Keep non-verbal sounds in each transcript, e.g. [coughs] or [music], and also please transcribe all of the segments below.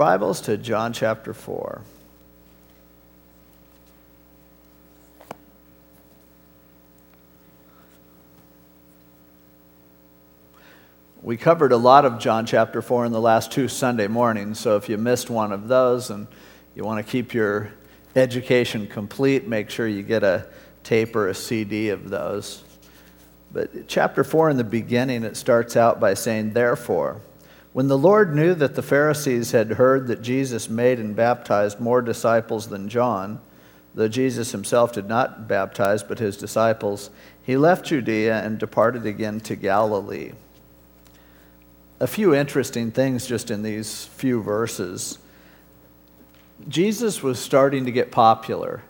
Bibles to John chapter 4. We covered a lot of John chapter 4 in the last two Sunday mornings, so if you missed one of those and you want to keep your education complete, make sure you get a tape or a CD of those. But chapter 4 in the beginning, it starts out by saying, Therefore, when the Lord knew that the Pharisees had heard that Jesus made and baptized more disciples than John, though Jesus himself did not baptize but his disciples, he left Judea and departed again to Galilee a few interesting things just in these few verses. Jesus was starting to get popular.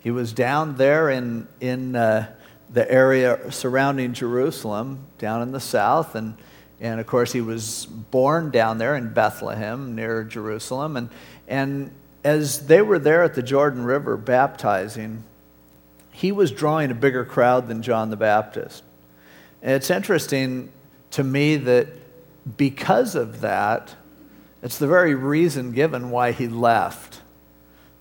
He was down there in, in uh, the area surrounding Jerusalem, down in the south, and, and of course, he was born down there in Bethlehem near Jerusalem. And, and as they were there at the Jordan River baptizing, he was drawing a bigger crowd than John the Baptist. And it's interesting to me that because of that, it's the very reason given why he left.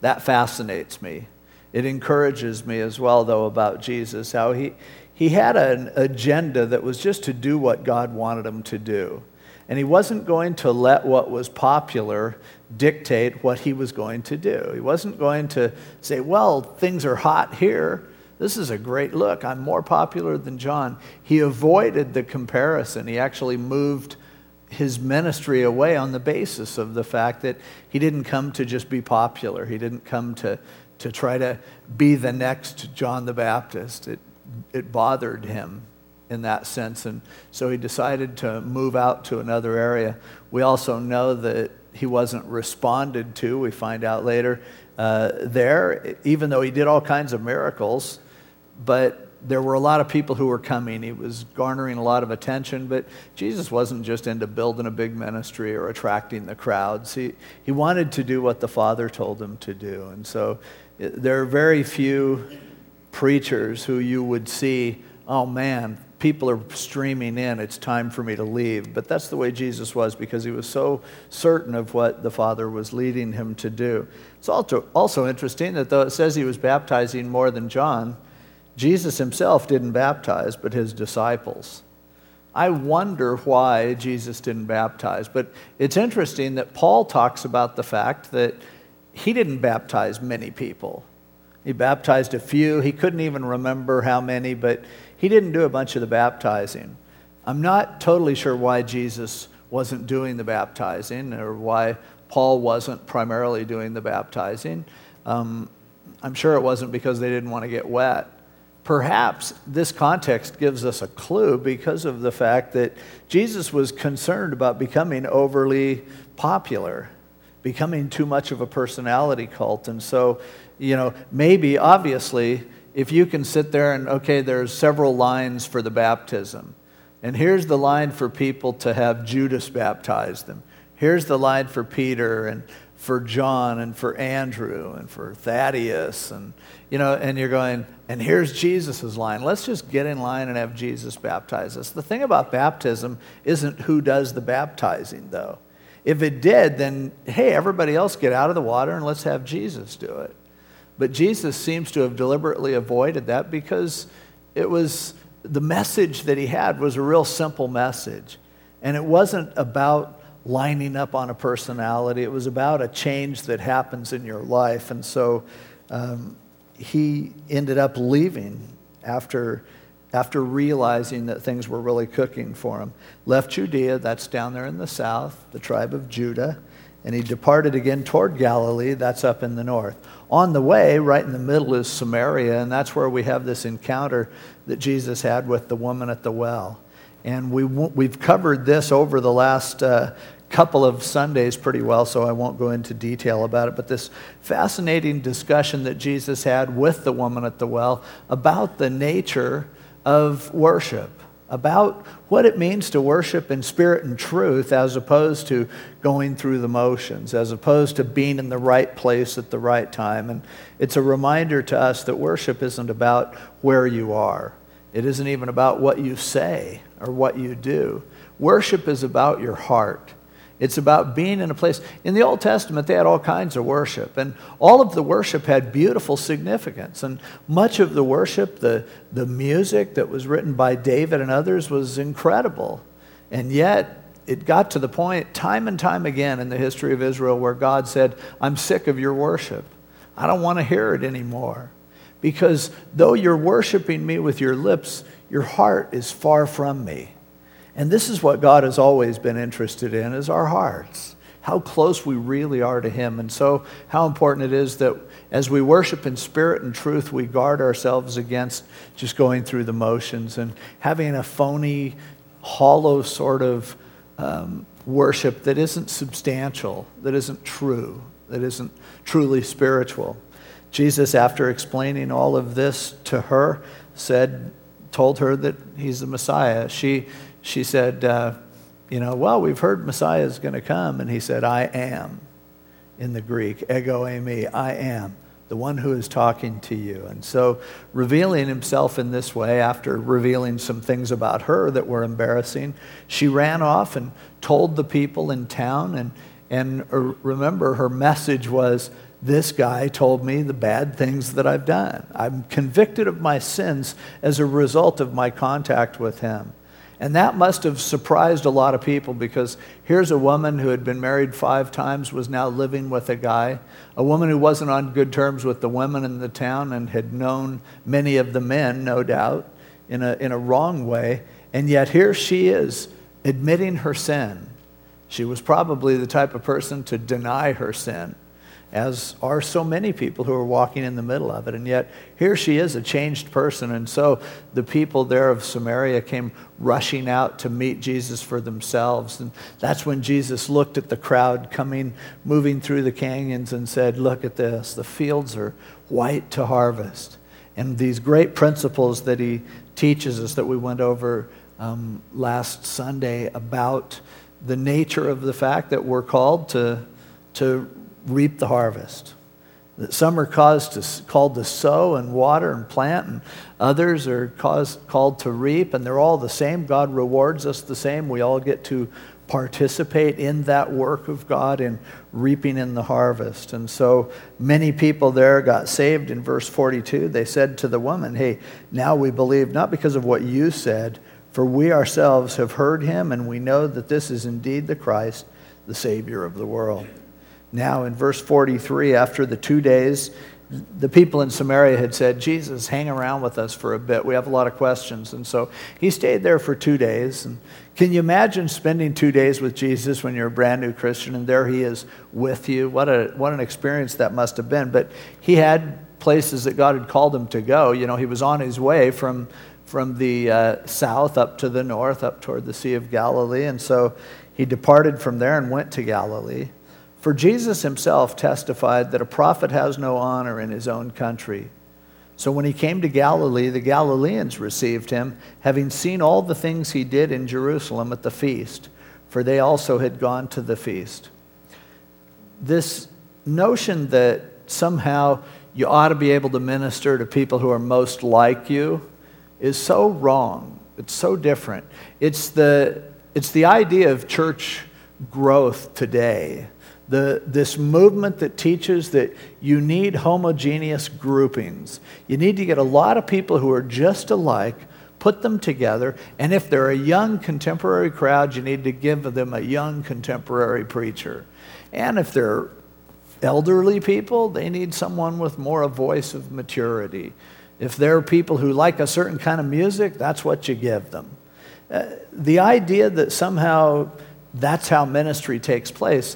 That fascinates me. It encourages me as well, though, about Jesus, how he, he had an agenda that was just to do what God wanted him to do. And he wasn't going to let what was popular dictate what he was going to do. He wasn't going to say, well, things are hot here. This is a great look. I'm more popular than John. He avoided the comparison. He actually moved his ministry away on the basis of the fact that he didn't come to just be popular. He didn't come to, to try to be the next John the Baptist. It, it bothered him in that sense. And so he decided to move out to another area. We also know that he wasn't responded to, we find out later, uh, there, even though he did all kinds of miracles. But there were a lot of people who were coming. He was garnering a lot of attention, but Jesus wasn't just into building a big ministry or attracting the crowds. He, he wanted to do what the Father told him to do. And so there are very few preachers who you would see, oh man, people are streaming in, it's time for me to leave. But that's the way Jesus was because he was so certain of what the Father was leading him to do. It's also, also interesting that though it says he was baptizing more than John, Jesus himself didn't baptize, but his disciples. I wonder why Jesus didn't baptize. But it's interesting that Paul talks about the fact that he didn't baptize many people. He baptized a few. He couldn't even remember how many, but he didn't do a bunch of the baptizing. I'm not totally sure why Jesus wasn't doing the baptizing or why Paul wasn't primarily doing the baptizing. Um, I'm sure it wasn't because they didn't want to get wet. Perhaps this context gives us a clue because of the fact that Jesus was concerned about becoming overly popular, becoming too much of a personality cult. And so, you know, maybe, obviously, if you can sit there and, okay, there's several lines for the baptism. And here's the line for people to have Judas baptize them. Here's the line for Peter and for John and for Andrew and for Thaddeus and you know and you're going and here's Jesus' line. Let's just get in line and have Jesus baptize us. The thing about baptism isn't who does the baptizing though. If it did, then hey, everybody else get out of the water and let's have Jesus do it. But Jesus seems to have deliberately avoided that because it was the message that he had was a real simple message. And it wasn't about lining up on a personality. It was about a change that happens in your life. And so um, he ended up leaving after, after realizing that things were really cooking for him. Left Judea, that's down there in the south, the tribe of Judah, and he departed again toward Galilee, that's up in the north. On the way, right in the middle is Samaria, and that's where we have this encounter that Jesus had with the woman at the well. And we, we've covered this over the last uh, couple of Sundays pretty well, so I won't go into detail about it. But this fascinating discussion that Jesus had with the woman at the well about the nature of worship, about what it means to worship in spirit and truth as opposed to going through the motions, as opposed to being in the right place at the right time. And it's a reminder to us that worship isn't about where you are, it isn't even about what you say or what you do. Worship is about your heart. It's about being in a place. In the Old Testament, they had all kinds of worship, and all of the worship had beautiful significance. And much of the worship, the, the music that was written by David and others, was incredible. And yet, it got to the point, time and time again in the history of Israel, where God said, I'm sick of your worship. I don't want to hear it anymore. Because though you're worshiping me with your lips, your heart is far from me. And this is what God has always been interested in is our hearts. How close we really are to him. And so how important it is that as we worship in spirit and truth, we guard ourselves against just going through the motions and having a phony, hollow sort of um, worship that isn't substantial, that isn't true, that isn't truly spiritual. Jesus, after explaining all of this to her, said, told her that he's the Messiah. She, she said, uh, you know, well, we've heard Messiah is going to come. And he said, I am in the Greek, ego eimi, I am the one who is talking to you. And so, revealing himself in this way, after revealing some things about her that were embarrassing, she ran off and told the people in town. And, and uh, remember, her message was, This guy told me the bad things that I've done. I'm convicted of my sins as a result of my contact with him. And that must have surprised a lot of people because here's a woman who had been married five times, was now living with a guy, a woman who wasn't on good terms with the women in the town and had known many of the men, no doubt, in a, in a wrong way. And yet here she is admitting her sin. She was probably the type of person to deny her sin as are so many people who are walking in the middle of it. And yet, here she is, a changed person. And so the people there of Samaria came rushing out to meet Jesus for themselves. And that's when Jesus looked at the crowd coming, moving through the canyons, and said, Look at this. The fields are white to harvest. And these great principles that he teaches us that we went over um, last Sunday about the nature of the fact that we're called to, to reap the harvest. Some are caused to, called to sow and water and plant, and others are called to reap, and they're all the same. God rewards us the same. We all get to participate in that work of God in reaping in the harvest. And so many people there got saved in verse 42. They said to the woman, Hey, now we believe not because of what you said, for we ourselves have heard him, and we know that this is indeed the Christ, the Savior of the world. Now, in verse 43, after the two days, the people in Samaria had said, Jesus, hang around with us for a bit. We have a lot of questions. And so he stayed there for two days. And can you imagine spending two days with Jesus when you're a brand new Christian and there he is with you? What, a, what an experience that must have been. But he had places that God had called him to go. You know, he was on his way from, from the uh, south up to the north, up toward the Sea of Galilee. And so he departed from there and went to Galilee. For Jesus himself testified that a prophet has no honor in his own country. So when he came to Galilee, the Galileans received him, having seen all the things he did in Jerusalem at the feast, for they also had gone to the feast. This notion that somehow you ought to be able to minister to people who are most like you is so wrong. It's so different. It's the, it's the idea of church growth today the, this movement that teaches that you need homogeneous groupings. You need to get a lot of people who are just alike, put them together, and if they're a young contemporary crowd, you need to give them a young contemporary preacher. And if they're elderly people, they need someone with more of a voice of maturity. If they're people who like a certain kind of music, that's what you give them. Uh, the idea that somehow that's how ministry takes place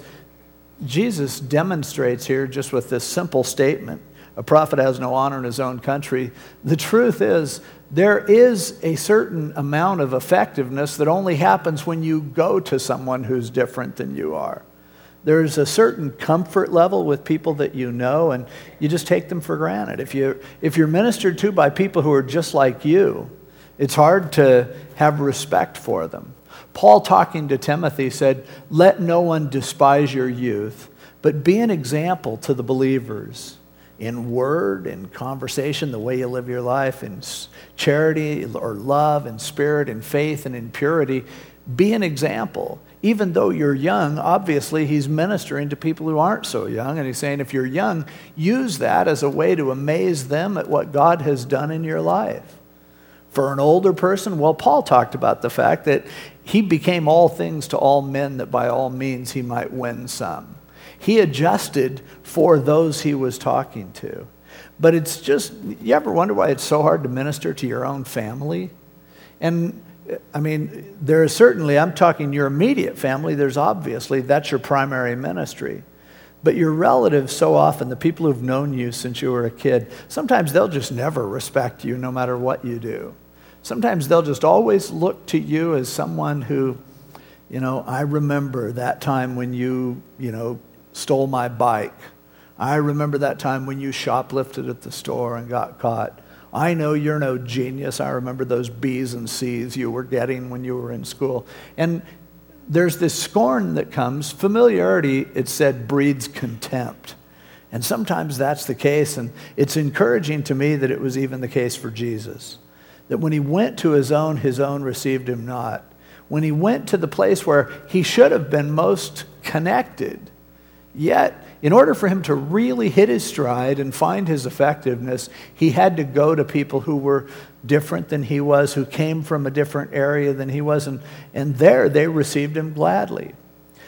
Jesus demonstrates here just with this simple statement a prophet has no honor in his own country. The truth is, there is a certain amount of effectiveness that only happens when you go to someone who's different than you are. There's a certain comfort level with people that you know, and you just take them for granted. If, you, if you're ministered to by people who are just like you, it's hard to have respect for them. Paul, talking to Timothy, said, Let no one despise your youth, but be an example to the believers in word, in conversation, the way you live your life, in charity or love, in spirit, in faith, and in purity. Be an example. even though you're young, obviously he's ministering to people who aren't so young. And he's saying, if you're young, use that as a way to amaze them at what God has done in your life. For an older person, well, Paul talked about the fact that he became all things to all men that by all means he might win some. He adjusted for those he was talking to. But it's just, you ever wonder why it's so hard to minister to your own family? And I mean, there is certainly, I'm talking your immediate family, there's obviously, that's your primary ministry. But your relatives, so often, the people who've known you since you were a kid, sometimes they'll just never respect you no matter what you do. Sometimes they'll just always look to you as someone who, you know, I remember that time when you, you know, stole my bike. I remember that time when you shoplifted at the store and got caught. I know you're no genius. I remember those B's and C's you were getting when you were in school. And there's this scorn that comes. Familiarity, it said, breeds contempt. And sometimes that's the case. And it's encouraging to me that it was even the case for Jesus. That when he went to his own, his own received him not. When he went to the place where he should have been most connected, yet in order for him to really hit his stride and find his effectiveness, he had to go to people who were different than he was, who came from a different area than he was, and, and there they received him gladly.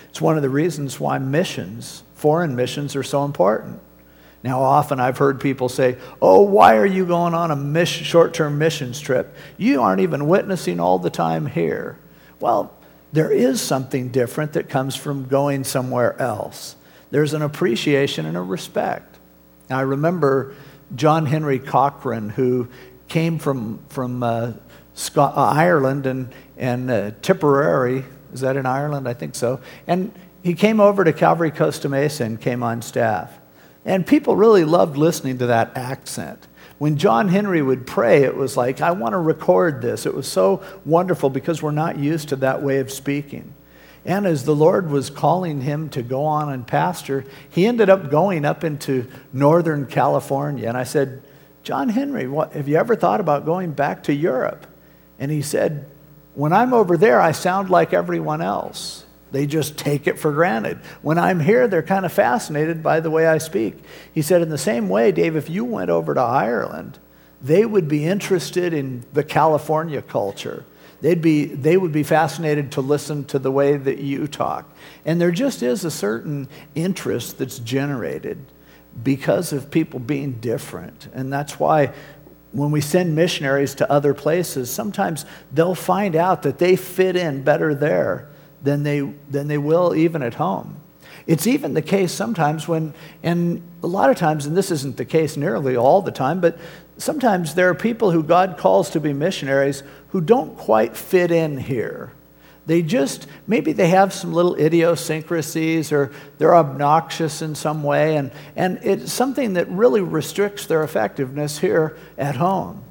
It's one of the reasons why missions, foreign missions, are so important. Now, often I've heard people say, Oh, why are you going on a short term missions trip? You aren't even witnessing all the time here. Well, there is something different that comes from going somewhere else there's an appreciation and a respect. I remember John Henry Cochrane, who came from, from uh, Scott, uh, Ireland and, and uh, Tipperary. Is that in Ireland? I think so. And he came over to Calvary Costa Mesa and came on staff. And people really loved listening to that accent. When John Henry would pray, it was like, I want to record this. It was so wonderful because we're not used to that way of speaking. And as the Lord was calling him to go on and pastor, he ended up going up into Northern California. And I said, John Henry, what, have you ever thought about going back to Europe? And he said, When I'm over there, I sound like everyone else. They just take it for granted. When I'm here, they're kind of fascinated by the way I speak. He said, In the same way, Dave, if you went over to Ireland, they would be interested in the California culture they'd be, they would be fascinated to listen to the way that you talk. And there just is a certain interest that's generated because of people being different. And that's why when we send missionaries to other places, sometimes they'll find out that they fit in better there than they, than they will even at home. It's even the case sometimes when, and a lot of times, and this isn't the case nearly all the time, but sometimes there are people who God calls to be missionaries who don't quite fit in here. They just, maybe they have some little idiosyncrasies or they're obnoxious in some way, and, and it's something that really restricts their effectiveness here at home.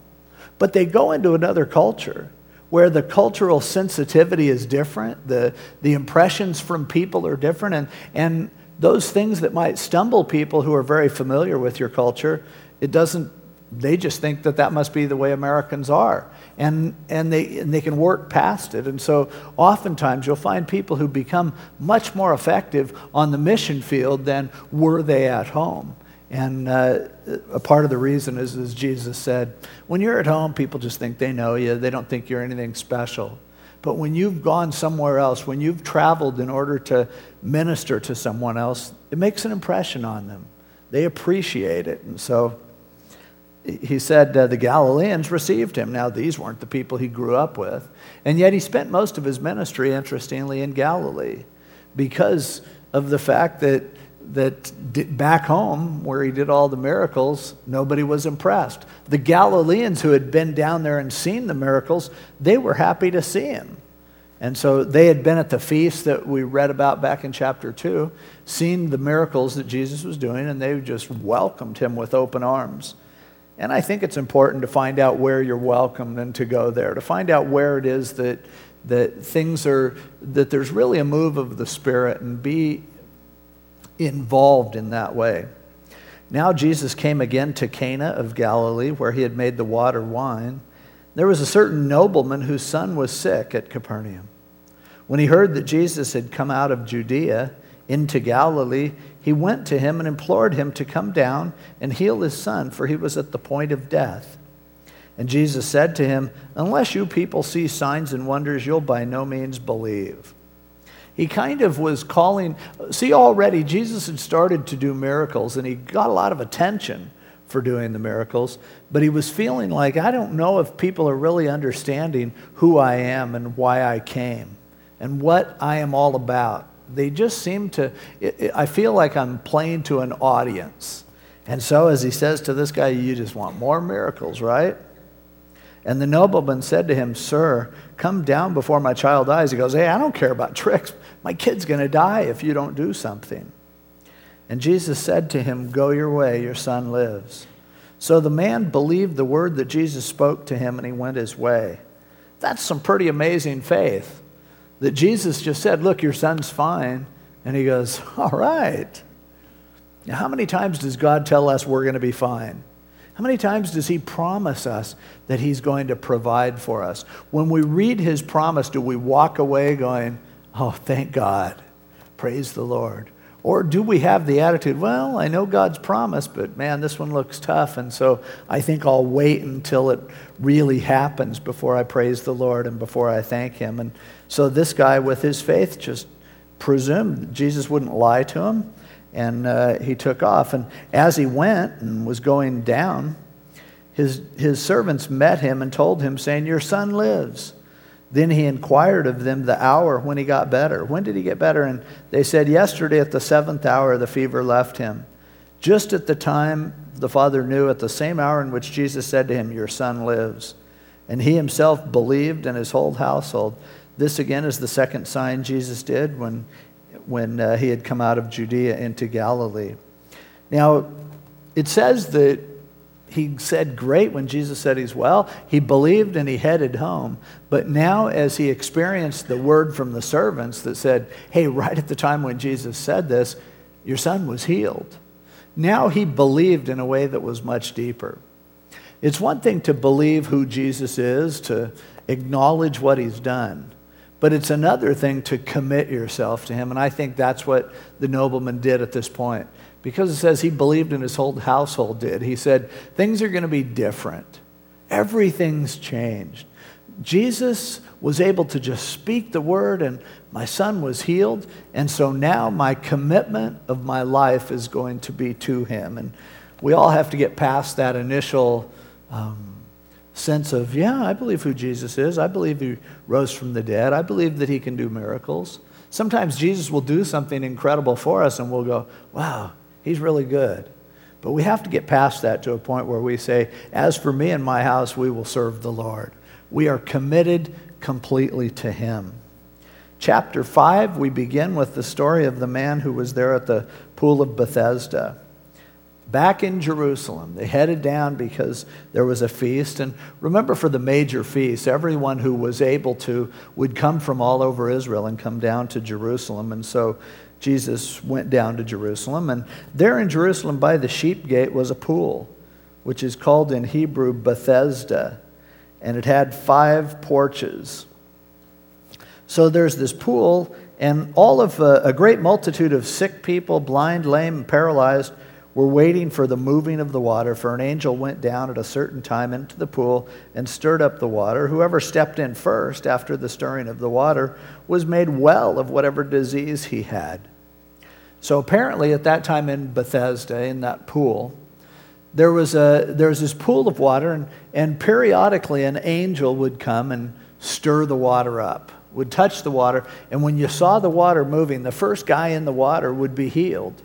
But they go into another culture where the cultural sensitivity is different, the, the impressions from people are different, and, and those things that might stumble people who are very familiar with your culture, it doesn't they just think that that must be the way Americans are. And, and, they, and they can work past it. And so oftentimes you'll find people who become much more effective on the mission field than were they at home. And uh, a part of the reason is, as Jesus said, when you're at home, people just think they know you, they don't think you're anything special. But when you've gone somewhere else, when you've traveled in order to minister to someone else, it makes an impression on them. They appreciate it. And so he said uh, the Galileans received him. Now, these weren't the people he grew up with. And yet, he spent most of his ministry, interestingly, in Galilee because of the fact that, that back home, where he did all the miracles, nobody was impressed. The Galileans who had been down there and seen the miracles, they were happy to see him. And so they had been at the feast that we read about back in chapter 2, seen the miracles that Jesus was doing, and they just welcomed him with open arms. And I think it's important to find out where you're welcome and to go there, to find out where it is that, that things are, that there's really a move of the Spirit and be involved in that way. Now Jesus came again to Cana of Galilee, where he had made the water wine. There was a certain nobleman whose son was sick at Capernaum. When he heard that Jesus had come out of Judea into Galilee, he went to him and implored him to come down and heal his son, for he was at the point of death. And Jesus said to him, Unless you people see signs and wonders, you'll by no means believe. He kind of was calling, see, already Jesus had started to do miracles and he got a lot of attention for doing the miracles, but he was feeling like, I don't know if people are really understanding who I am and why I came and what I am all about. They just seem to, I feel like I'm playing to an audience. And so, as he says to this guy, you just want more miracles, right? And the nobleman said to him, Sir, come down before my child dies. He goes, Hey, I don't care about tricks. My kid's going to die if you don't do something. And Jesus said to him, Go your way, your son lives. So the man believed the word that Jesus spoke to him and he went his way. That's some pretty amazing faith. That Jesus just said, Look, your son's fine. And he goes, All right. Now, how many times does God tell us we're going to be fine? How many times does he promise us that he's going to provide for us? When we read his promise, do we walk away going, oh, thank God, praise the Lord? Or do we have the attitude, well, I know God's promise, but man, this one looks tough, and so I think I'll wait until it really happens before I praise the Lord and before I thank him. And so this guy, with his faith, just presumed Jesus wouldn't lie to him and uh, he took off. And as he went and was going down, his, his servants met him and told him, saying, Your son lives. Then he inquired of them the hour when he got better. When did he get better? And they said, Yesterday at the seventh hour, the fever left him. Just at the time the father knew, at the same hour in which Jesus said to him, Your son lives. And he himself believed in his whole household. This again is the second sign Jesus did when when uh, he had come out of Judea into Galilee. Now, it says that he said great when Jesus said he's well. He believed and he headed home. But now, as he experienced the word from the servants that said, hey, right at the time when Jesus said this, your son was healed. Now he believed in a way that was much deeper. It's one thing to believe who Jesus is, to acknowledge what he's done. But it's another thing to commit yourself to him. And I think that's what the nobleman did at this point. Because it says he believed in his whole household did. He said, things are going to be different. Everything's changed. Jesus was able to just speak the word, and my son was healed. And so now my commitment of my life is going to be to him. And we all have to get past that initial. Um, sense of, yeah, I believe who Jesus is. I believe he rose from the dead. I believe that he can do miracles. Sometimes Jesus will do something incredible for us and we'll go, wow, he's really good. But we have to get past that to a point where we say, as for me and my house, we will serve the Lord. We are committed completely to him. Chapter 5, we begin with the story of the man who was there at the pool of Bethesda back in Jerusalem. They headed down because there was a feast. And remember, for the major feast, everyone who was able to would come from all over Israel and come down to Jerusalem. And so Jesus went down to Jerusalem. And there in Jerusalem by the sheep gate was a pool, which is called in Hebrew Bethesda. And it had five porches. So there's this pool, and all of a, a great multitude of sick people, blind, lame, paralyzed were waiting for the moving of the water, for an angel went down at a certain time into the pool and stirred up the water. Whoever stepped in first after the stirring of the water was made well of whatever disease he had. So apparently, at that time in Bethesda, in that pool, there was, a, there was this pool of water, and, and periodically an angel would come and stir the water up, would touch the water, and when you saw the water moving, the first guy in the water would be healed.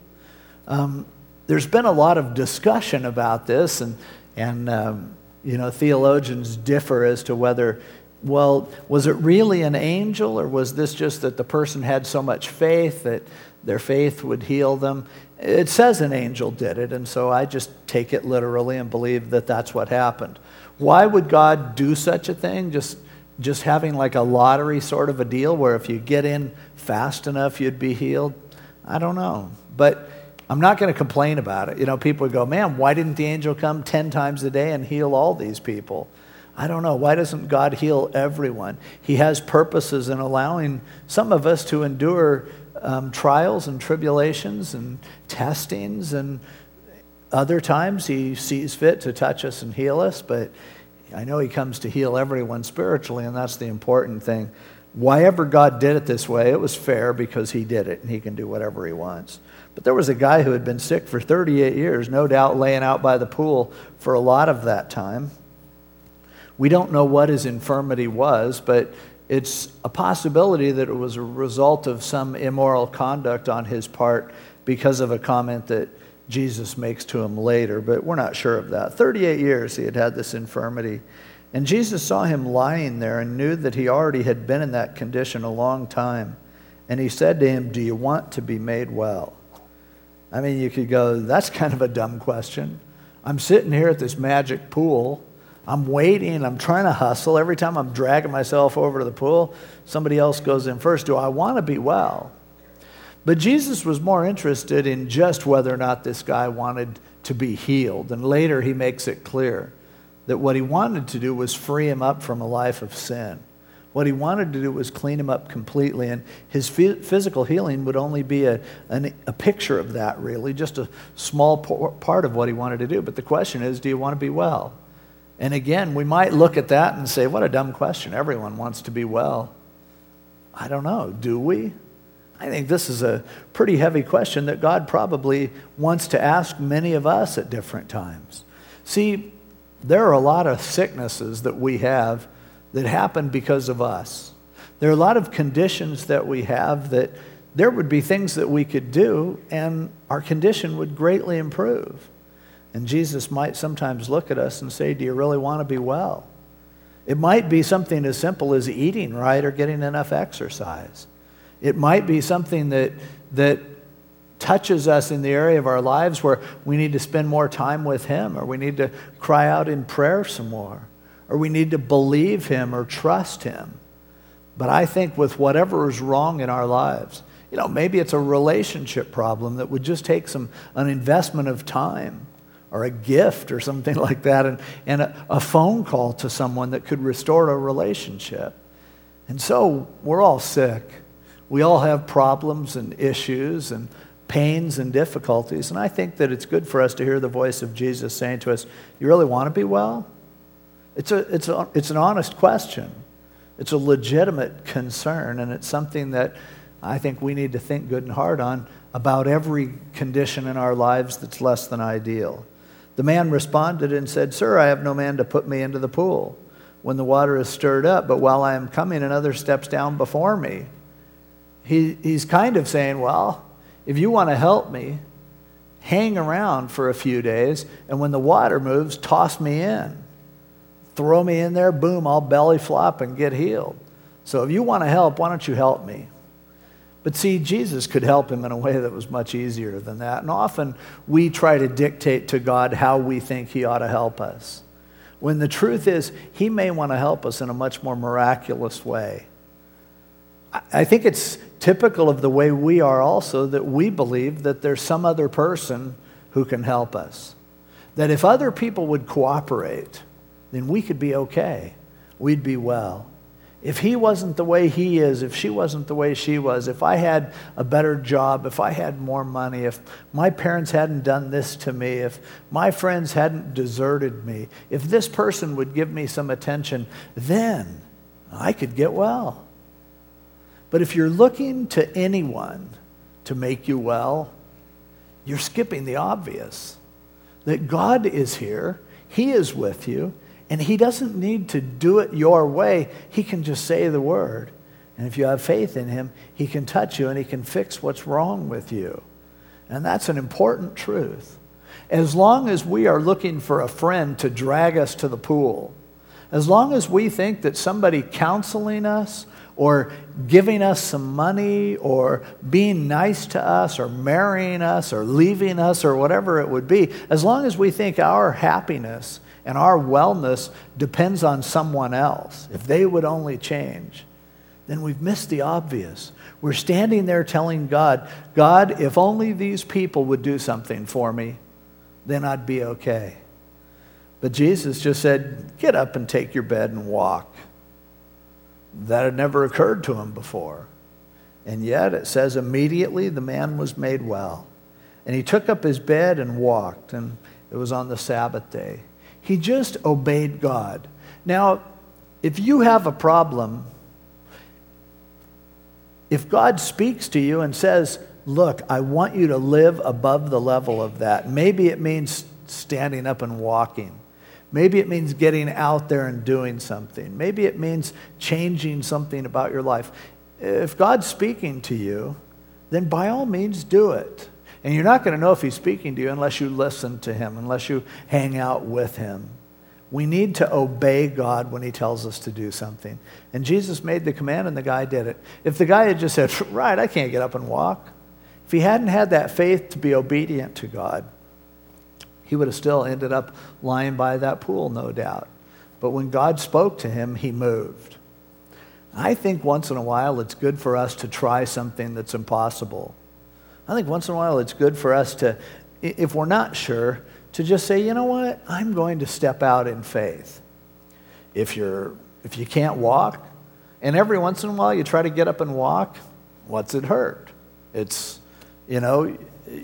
Um, there's been a lot of discussion about this, and, and um, you know, theologians differ as to whether, well, was it really an angel, or was this just that the person had so much faith that their faith would heal them? It says an angel did it, and so I just take it literally and believe that that's what happened. Why would God do such a thing? Just, just having like a lottery sort of a deal where if you get in fast enough, you'd be healed? I don't know. But I'm not going to complain about it. You know, people would go, man, why didn't the angel come 10 times a day and heal all these people? I don't know. Why doesn't God heal everyone? He has purposes in allowing some of us to endure um, trials and tribulations and testings, and other times He sees fit to touch us and heal us, but I know He comes to heal everyone spiritually, and that's the important thing. Why ever God did it this way, it was fair because He did it, and He can do whatever He wants. But there was a guy who had been sick for 38 years, no doubt laying out by the pool for a lot of that time. We don't know what his infirmity was, but it's a possibility that it was a result of some immoral conduct on his part because of a comment that Jesus makes to him later, but we're not sure of that. 38 years he had had this infirmity. And Jesus saw him lying there and knew that he already had been in that condition a long time. And he said to him, Do you want to be made well? I mean, you could go, that's kind of a dumb question. I'm sitting here at this magic pool. I'm waiting. I'm trying to hustle. Every time I'm dragging myself over to the pool, somebody else goes in first. Do I want to be well? But Jesus was more interested in just whether or not this guy wanted to be healed. And later he makes it clear that what he wanted to do was free him up from a life of sin. What he wanted to do was clean him up completely, and his physical healing would only be a, an, a picture of that, really, just a small part of what he wanted to do. But the question is do you want to be well? And again, we might look at that and say, what a dumb question. Everyone wants to be well. I don't know. Do we? I think this is a pretty heavy question that God probably wants to ask many of us at different times. See, there are a lot of sicknesses that we have that happen because of us. There are a lot of conditions that we have that there would be things that we could do and our condition would greatly improve. And Jesus might sometimes look at us and say, Do you really want to be well? It might be something as simple as eating right or getting enough exercise. It might be something that, that touches us in the area of our lives where we need to spend more time with Him or we need to cry out in prayer some more or we need to believe him or trust him. But I think with whatever is wrong in our lives, you know, maybe it's a relationship problem that would just take some an investment of time or a gift or something [laughs] like that and, and a, a phone call to someone that could restore a relationship. And so we're all sick. We all have problems and issues and pains and difficulties. And I think that it's good for us to hear the voice of Jesus saying to us, You really want to be well? It's, a, it's, a, it's an honest question. It's a legitimate concern, and it's something that I think we need to think good and hard on about every condition in our lives that's less than ideal. The man responded and said, Sir, I have no man to put me into the pool when the water is stirred up, but while I am coming, another steps down before me. He, he's kind of saying, Well, if you want to help me, hang around for a few days, and when the water moves, toss me in throw me in there, boom, I'll belly flop and get healed. So if you want to help, why don't you help me? But see, Jesus could help him in a way that was much easier than that. And often we try to dictate to God how we think he ought to help us. When the truth is, he may want to help us in a much more miraculous way. I think it's typical of the way we are also that we believe that there's some other person who can help us. That if other people would cooperate, then we could be okay. We'd be well. If he wasn't the way he is, if she wasn't the way she was, if I had a better job, if I had more money, if my parents hadn't done this to me, if my friends hadn't deserted me, if this person would give me some attention, then I could get well. But if you're looking to anyone to make you well, you're skipping the obvious. That God is here, He is with you, and he doesn't need to do it your way. He can just say the word. And if you have faith in him, he can touch you and he can fix what's wrong with you. And that's an important truth. As long as we are looking for a friend to drag us to the pool, as long as we think that somebody counseling us or giving us some money or being nice to us or marrying us or leaving us or whatever it would be, as long as we think our happiness and our wellness depends on someone else, if they would only change, then we've missed the obvious. We're standing there telling God, God, if only these people would do something for me, then I'd be okay. But Jesus just said, Get up and take your bed and walk. That had never occurred to him before. And yet it says, immediately the man was made well. And he took up his bed and walked, and it was on the Sabbath day. He just obeyed God. Now, if you have a problem, if God speaks to you and says, Look, I want you to live above the level of that, maybe it means standing up and walking. Maybe it means getting out there and doing something. Maybe it means changing something about your life. If God's speaking to you, then by all means do it. And you're not going to know if He's speaking to you unless you listen to Him, unless you hang out with Him. We need to obey God when He tells us to do something. And Jesus made the command, and the guy did it. If the guy had just said, [laughs] Right, I can't get up and walk, if he hadn't had that faith to be obedient to God, he would have still ended up lying by that pool, no doubt. But when God spoke to him, he moved. I think once in a while it's good for us to try something that's impossible. I think once in a while it's good for us to, if we're not sure, to just say, you know what, I'm going to step out in faith. If, you're, if you can't walk, and every once in a while you try to get up and walk, what's it hurt? It's, you know,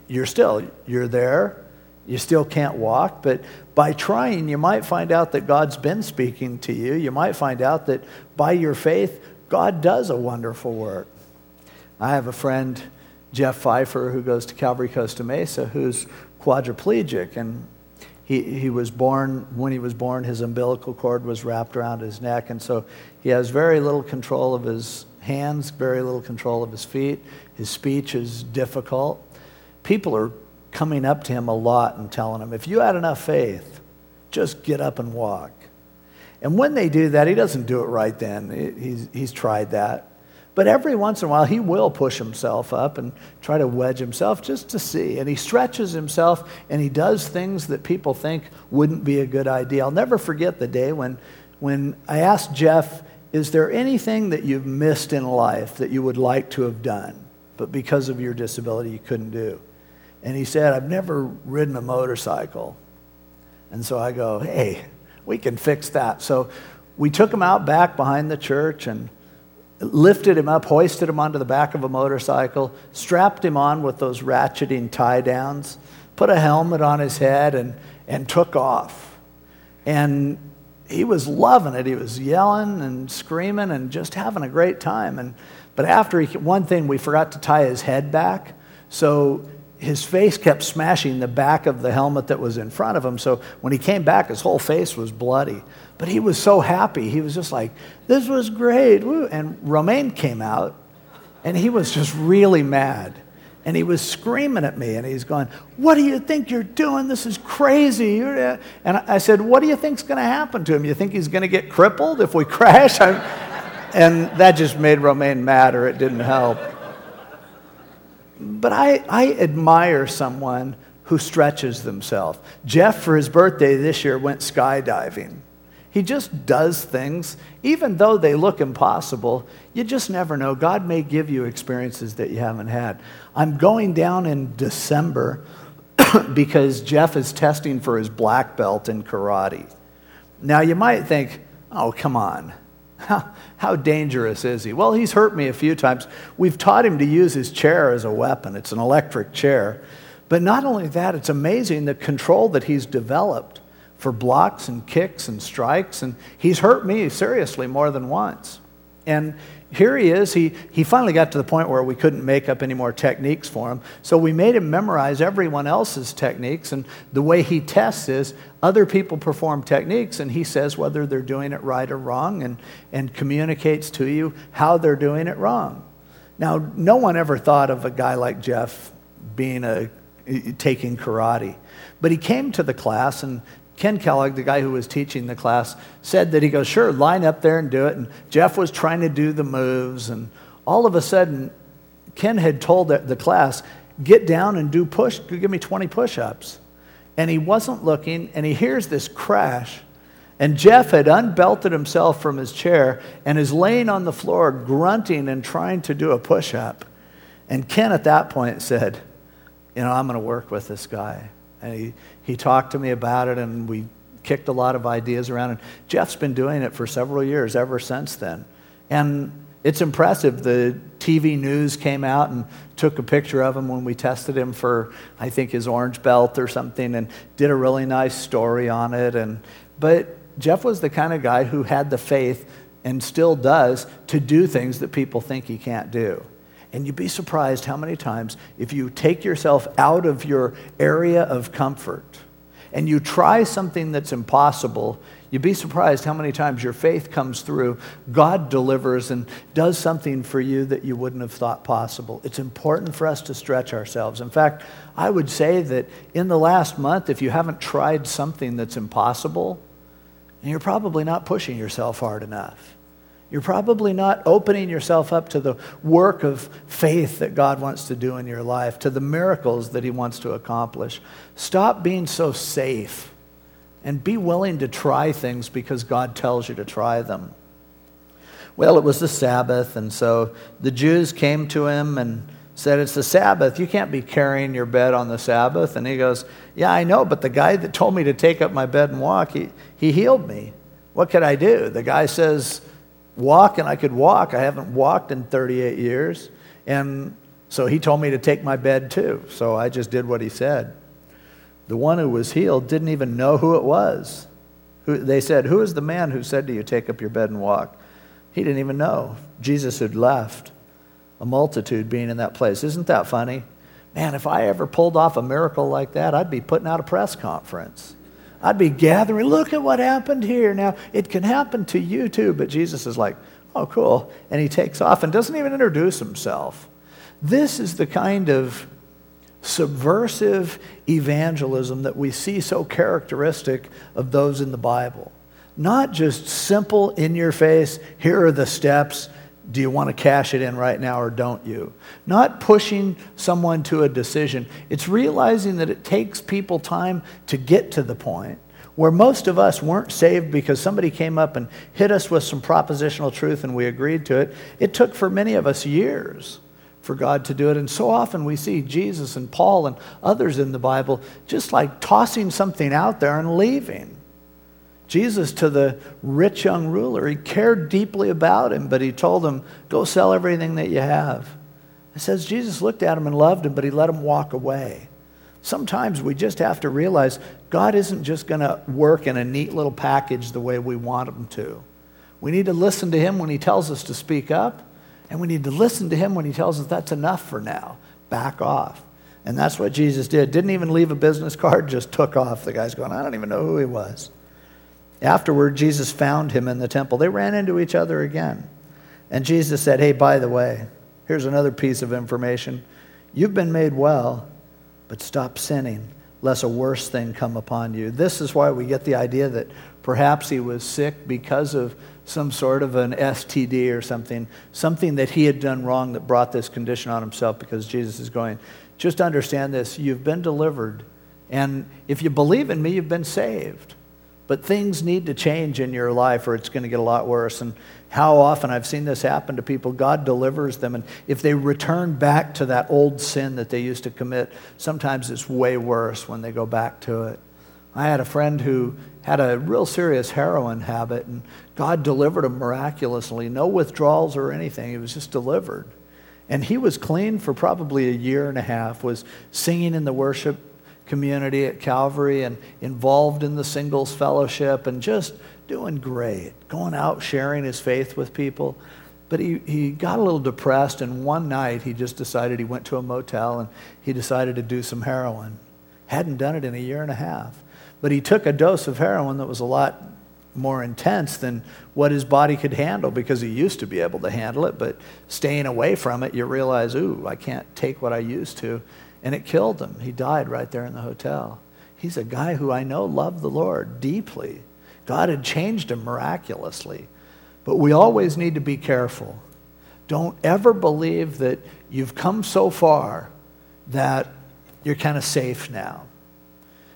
you're still, you're there, you still can't walk, but by trying, you might find out that God's been speaking to you. You might find out that by your faith, God does a wonderful work. I have a friend, Jeff Pfeiffer, who goes to Calvary Costa Mesa, who's quadriplegic. And he, he was born, when he was born, his umbilical cord was wrapped around his neck. And so he has very little control of his hands, very little control of his feet. His speech is difficult. People are coming up to him a lot and telling him, if you had enough faith, just get up and walk. And when they do that, he doesn't do it right then. He's, he's tried that. But every once in a while, he will push himself up and try to wedge himself just to see. And he stretches himself and he does things that people think wouldn't be a good idea. I'll never forget the day when, when I asked Jeff, Is there anything that you've missed in life that you would like to have done, but because of your disability you couldn't do? And he said, I've never ridden a motorcycle. And so I go, hey, we can fix that. So we took him out back behind the church and lifted him up, hoisted him onto the back of a motorcycle, strapped him on with those ratcheting tie downs, put a helmet on his head, and, and took off. And he was loving it. He was yelling and screaming and just having a great time. And, but after he, one thing, we forgot to tie his head back. So his face kept smashing the back of the helmet that was in front of him. So when he came back, his whole face was bloody. But he was so happy. He was just like, this was great. And Romaine came out, and he was just really mad. And he was screaming at me, and he's going, What do you think you're doing? This is crazy. Uh, and I said, What do you think's going to happen to him? You think he's going to get crippled if we [laughs] crash? and that just made Romaine madder. It didn't help. But I, I admire someone who stretches themselves. Jeff, for his birthday this year, went skydiving. He just does things, even though they look impossible. You just never know. God may give you experiences that you haven't had. I'm going down in December [coughs] because Jeff is testing for his black belt in karate. Now, you might think, oh, come on. [laughs] How, dangerous is he? Well, he's hurt me a few times. We've taught him to use his chair as a weapon, it's an electric chair. But not only that, it's amazing the control that he's developed for blocks and kicks and strikes. And he's hurt me seriously more than once. And here he is. He, he finally got to the point where we couldn't make up any more techniques for him. So we made him memorize everyone else's techniques. And the way he tests is other people perform techniques, and he says whether they're doing it right or wrong and, and communicates to you how they're doing it wrong. Now, no one ever thought of a guy like Jeff being a, taking karate. But he came to the class and Ken Kellogg, the guy who was teaching the class, said that he goes, Sure, line up there and do it. And Jeff was trying to do the moves. And all of a sudden, Ken had told the class, Get down and do push, give me 20 push ups. And he wasn't looking, and he hears this crash. And Jeff had unbelted himself from his chair and is laying on the floor, grunting and trying to do a push up. And Ken at that point said, You know, I'm going to work with this guy. And he, he talked to me about it, and we kicked a lot of ideas around. And Jeff's been doing it for several years ever since then. And it's impressive. The TV news came out and took a picture of him when we tested him for, I think, his orange belt or something, and did a really nice story on it. And but Jeff was the kind of guy who had the faith and still does to do things that people think he can't do. And you'd be surprised how many times, if you take yourself out of your area of comfort and you try something that's impossible, you'd be surprised how many times your faith comes through. God delivers and does something for you that you wouldn't have thought possible. It's important for us to stretch ourselves. In fact, I would say that in the last month, if you haven't tried something that's impossible, you're probably not pushing yourself hard enough. You're probably not opening yourself up to the work of faith that God wants to do in your life, to the miracles that He wants to accomplish. Stop being so safe and be willing to try things because God tells you to try them. Well, it was the Sabbath, and so the Jews came to him and said, It's the Sabbath. You can't be carrying your bed on the Sabbath. And he goes, Yeah, I know, but the guy that told me to take up my bed and walk, he, he healed me. What could I do? The guy says, walk, and I could walk. I haven't walked in 38 years. And so he told me to take my bed too. So I just did what he said. The one who was healed didn't even know who it was. Who, they said, Who is the man who said to you, Take up your bed and walk? He didn't even know. Jesus had left, a multitude being in that place. Isn't that funny? Man, if I ever pulled off a miracle like that, I'd be putting out a press conference. I'd be gathering, look at what happened here. Now, it can happen to you too, but Jesus is like, oh, cool. And he takes off and doesn't even introduce himself. This is the kind of subversive evangelism that we see so characteristic of those in the Bible. Not just simple, in your face, here are the steps, do you want to cash it in right now or don't you? Not pushing someone to a decision. It's realizing that it takes people time to get to the point where most of us weren't saved because somebody came up and hit us with some propositional truth and we agreed to it. It took for many of us years for God to do it. And so often we see Jesus and Paul and others in the Bible just like tossing something out there and leaving. Jesus, to the rich young ruler, he cared deeply about him, but he told him, Go sell everything that you have. It says Jesus looked at him and loved him, but he let him walk away. Sometimes we just have to realize God isn't just going to work in a neat little package the way we want him to. We need to listen to him when he tells us to speak up, and we need to listen to him when he tells us that's enough for now. Back off. And that's what Jesus did. Didn't even leave a business card, just took off. The guy's going, I don't even know who he was. Afterward, Jesus found him in the temple. They ran into each other again. And Jesus said, Hey, by the way, here's another piece of information. You've been made well, but stop sinning, lest a worse thing come upon you. This is why we get the idea that perhaps he was sick because of some sort of an STD or something, something that he had done wrong that brought this condition on himself because Jesus is going, just understand this you've been delivered. And if you believe in me, you've been saved. But things need to change in your life or it's going to get a lot worse. And how often I've seen this happen to people, God delivers them. And if they return back to that old sin that they used to commit, sometimes it's way worse when they go back to it. I had a friend who had a real serious heroin habit, and God delivered him miraculously. No withdrawals or anything, he was just delivered. And he was clean for probably a year and a half, was singing in the worship community at Calvary and involved in the singles fellowship and just doing great, going out sharing his faith with people. But he, he got a little depressed, and one night he just decided he went to a motel and he decided to do some heroin. Hadn't done it in a year and a half. But he took a dose of heroin that was a lot more intense than what his body could handle because he used to be able to handle it. But staying away from it, you realize, ooh, I can't take what I used to and it killed him. He died right there in the hotel. He's a guy who I know loved the Lord deeply. God had changed him miraculously. But we always need to be careful. Don't ever believe that you've come so far that you're kind of safe now.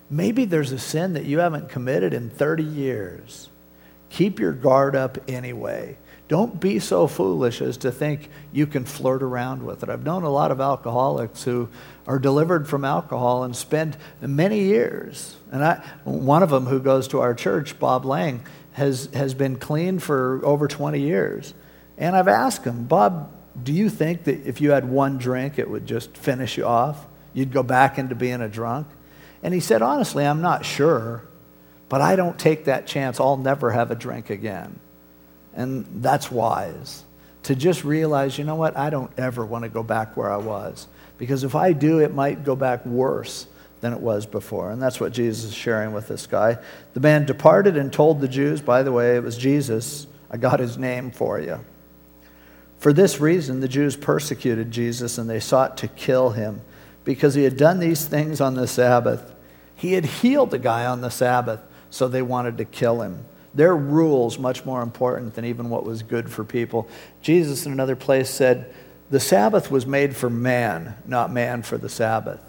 Maybe there's a sin that you haven't committed in 30 years. Keep your guard up anyway. Don't be so foolish as to think you can flirt around with it. I've known a lot of alcoholics who are delivered from alcohol and spend many years. And I, one of them who goes to our church, Bob Lang, has, has been clean for over 20 years. And I've asked him, Bob, do you think that if you had one drink, it would just finish you off? You'd go back into being a drunk? And he said, honestly, I'm not sure, but I don't take that chance. I'll never have a drink again. And that's wise to just realize, you know what, I don't ever want to go back where I was. Because if I do, it might go back worse than it was before. And that's what Jesus is sharing with this guy. The man departed and told the Jews, by the way, it was Jesus, I got his name for you. For this reason, the Jews persecuted Jesus and they sought to kill him because he had done these things on the Sabbath. He had healed the guy on the Sabbath, so they wanted to kill him. Their rules much more important than even what was good for people. Jesus in another place said, "The Sabbath was made for man, not man for the Sabbath."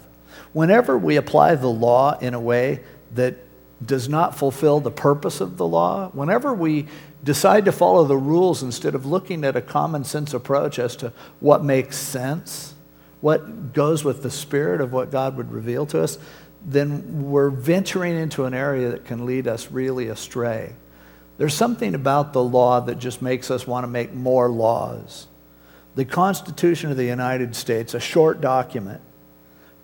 Whenever we apply the law in a way that does not fulfill the purpose of the law, whenever we decide to follow the rules instead of looking at a common sense approach as to what makes sense, what goes with the spirit of what God would reveal to us, then we're venturing into an area that can lead us really astray. There's something about the law that just makes us want to make more laws. The Constitution of the United States, a short document,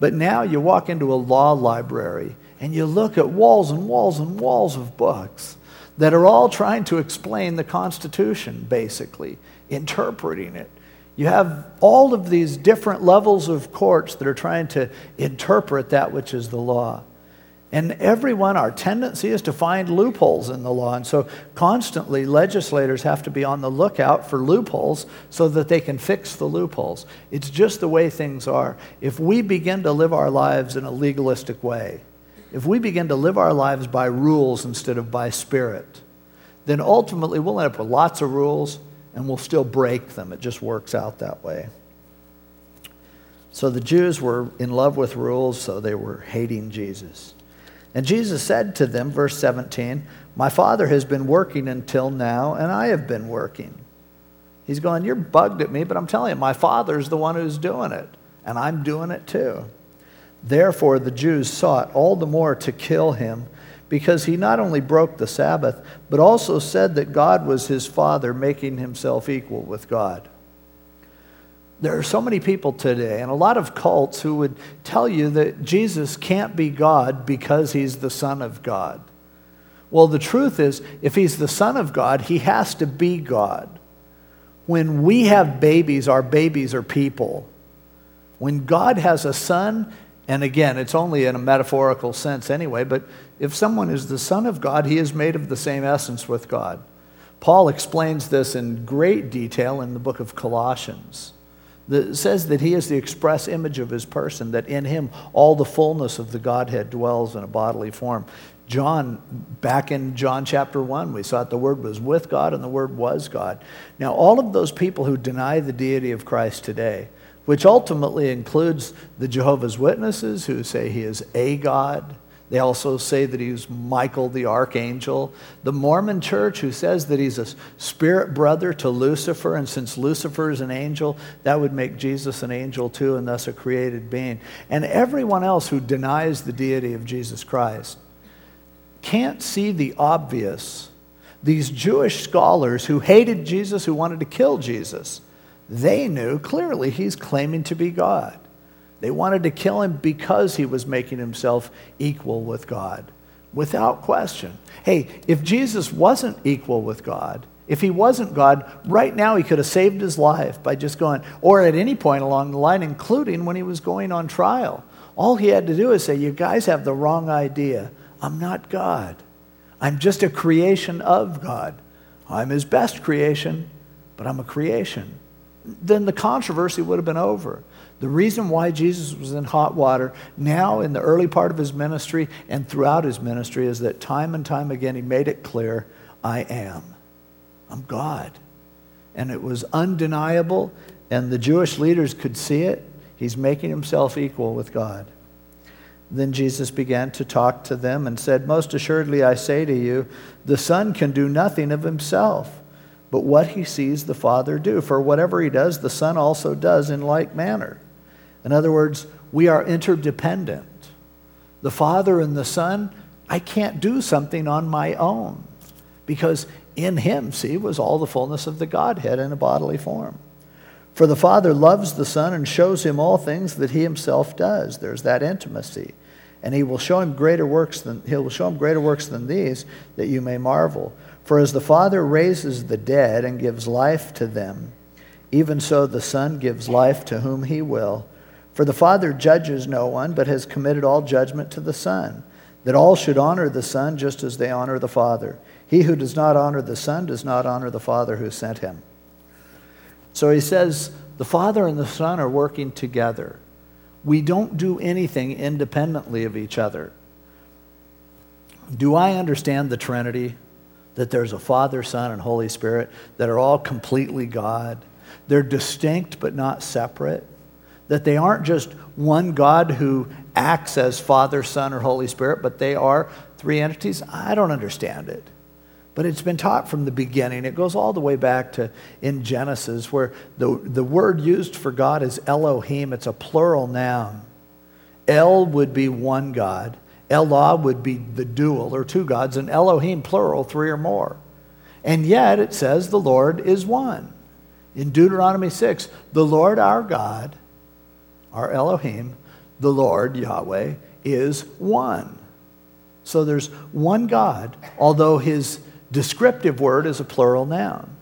but now you walk into a law library and you look at walls and walls and walls of books that are all trying to explain the Constitution, basically, interpreting it. You have all of these different levels of courts that are trying to interpret that which is the law. And everyone, our tendency is to find loopholes in the law. And so constantly, legislators have to be on the lookout for loopholes so that they can fix the loopholes. It's just the way things are. If we begin to live our lives in a legalistic way, if we begin to live our lives by rules instead of by spirit, then ultimately we'll end up with lots of rules and we'll still break them. It just works out that way. So the Jews were in love with rules, so they were hating Jesus. And Jesus said to them, verse 17, My Father has been working until now, and I have been working. He's going, You're bugged at me, but I'm telling you, my Father's the one who's doing it, and I'm doing it too. Therefore, the Jews sought all the more to kill him, because he not only broke the Sabbath, but also said that God was his Father, making himself equal with God. There are so many people today, and a lot of cults, who would tell you that Jesus can't be God because he's the Son of God. Well, the truth is, if he's the Son of God, he has to be God. When we have babies, our babies are people. When God has a son, and again, it's only in a metaphorical sense anyway, but if someone is the Son of God, he is made of the same essence with God. Paul explains this in great detail in the book of Colossians that says that he is the express image of his person, that in him all the fullness of the Godhead dwells in a bodily form. John, back in John chapter 1, we saw that the Word was with God and the Word was God. Now, all of those people who deny the deity of Christ today, which ultimately includes the Jehovah's Witnesses who say he is a God, they also say that he's Michael the archangel. The Mormon church, who says that he's a spirit brother to Lucifer, and since Lucifer is an angel, that would make Jesus an angel too, and thus a created being. And everyone else who denies the deity of Jesus Christ can't see the obvious. These Jewish scholars who hated Jesus, who wanted to kill Jesus, they knew clearly he's claiming to be God. They wanted to kill him because he was making himself equal with God, without question. Hey, if Jesus wasn't equal with God, if he wasn't God, right now he could have saved his life by just going, or at any point along the line, including when he was going on trial. All he had to do is say, You guys have the wrong idea. I'm not God. I'm just a creation of God. I'm his best creation, but I'm a creation. Then the controversy would have been over. The reason why Jesus was in hot water now in the early part of his ministry and throughout his ministry is that time and time again he made it clear I am. I'm God. And it was undeniable, and the Jewish leaders could see it. He's making himself equal with God. Then Jesus began to talk to them and said, Most assuredly I say to you, the Son can do nothing of himself but what he sees the Father do. For whatever he does, the Son also does in like manner. In other words, we are interdependent. The Father and the Son, I can't do something on my own because in him, see, was all the fullness of the Godhead in a bodily form. For the Father loves the Son and shows him all things that he himself does. There's that intimacy. And he will show him greater works than he will show him greater works than these that you may marvel. For as the Father raises the dead and gives life to them, even so the Son gives life to whom he will. For the Father judges no one, but has committed all judgment to the Son, that all should honor the Son just as they honor the Father. He who does not honor the Son does not honor the Father who sent him. So he says the Father and the Son are working together. We don't do anything independently of each other. Do I understand the Trinity? That there's a Father, Son, and Holy Spirit that are all completely God. They're distinct but not separate. That they aren't just one God who acts as Father, Son, or Holy Spirit, but they are three entities. I don't understand it. But it's been taught from the beginning. It goes all the way back to in Genesis, where the, the word used for God is Elohim. It's a plural noun. El would be one God, Elah would be the dual or two gods, and Elohim, plural, three or more. And yet it says the Lord is one. In Deuteronomy 6, the Lord our God, our Elohim, the Lord, Yahweh, is one. So there's one God, although his descriptive word is a plural noun.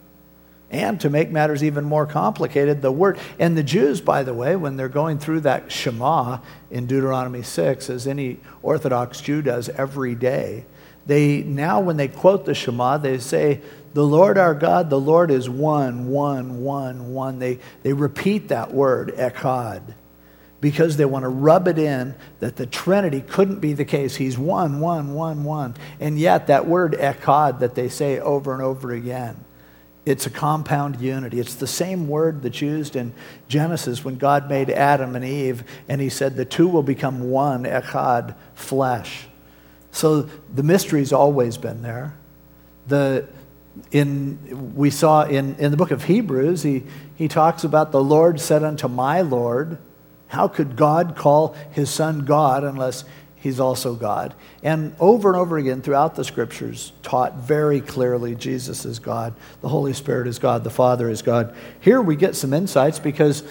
And to make matters even more complicated, the word, and the Jews, by the way, when they're going through that Shema in Deuteronomy 6, as any Orthodox Jew does every day, they now, when they quote the Shema, they say, The Lord our God, the Lord is one, one, one, one. They, they repeat that word, echad because they want to rub it in that the Trinity couldn't be the case. He's one, one, one, one. And yet, that word echad that they say over and over again, it's a compound unity. It's the same word that's used in Genesis when God made Adam and Eve, and he said, The two will become one, echad, flesh. So the mystery's always been there. The, in, we saw in, in the book of Hebrews, he, he talks about the Lord said unto my Lord, how could God call his son God unless he's also God? And over and over again throughout the scriptures, taught very clearly Jesus is God, the Holy Spirit is God, the Father is God. Here we get some insights because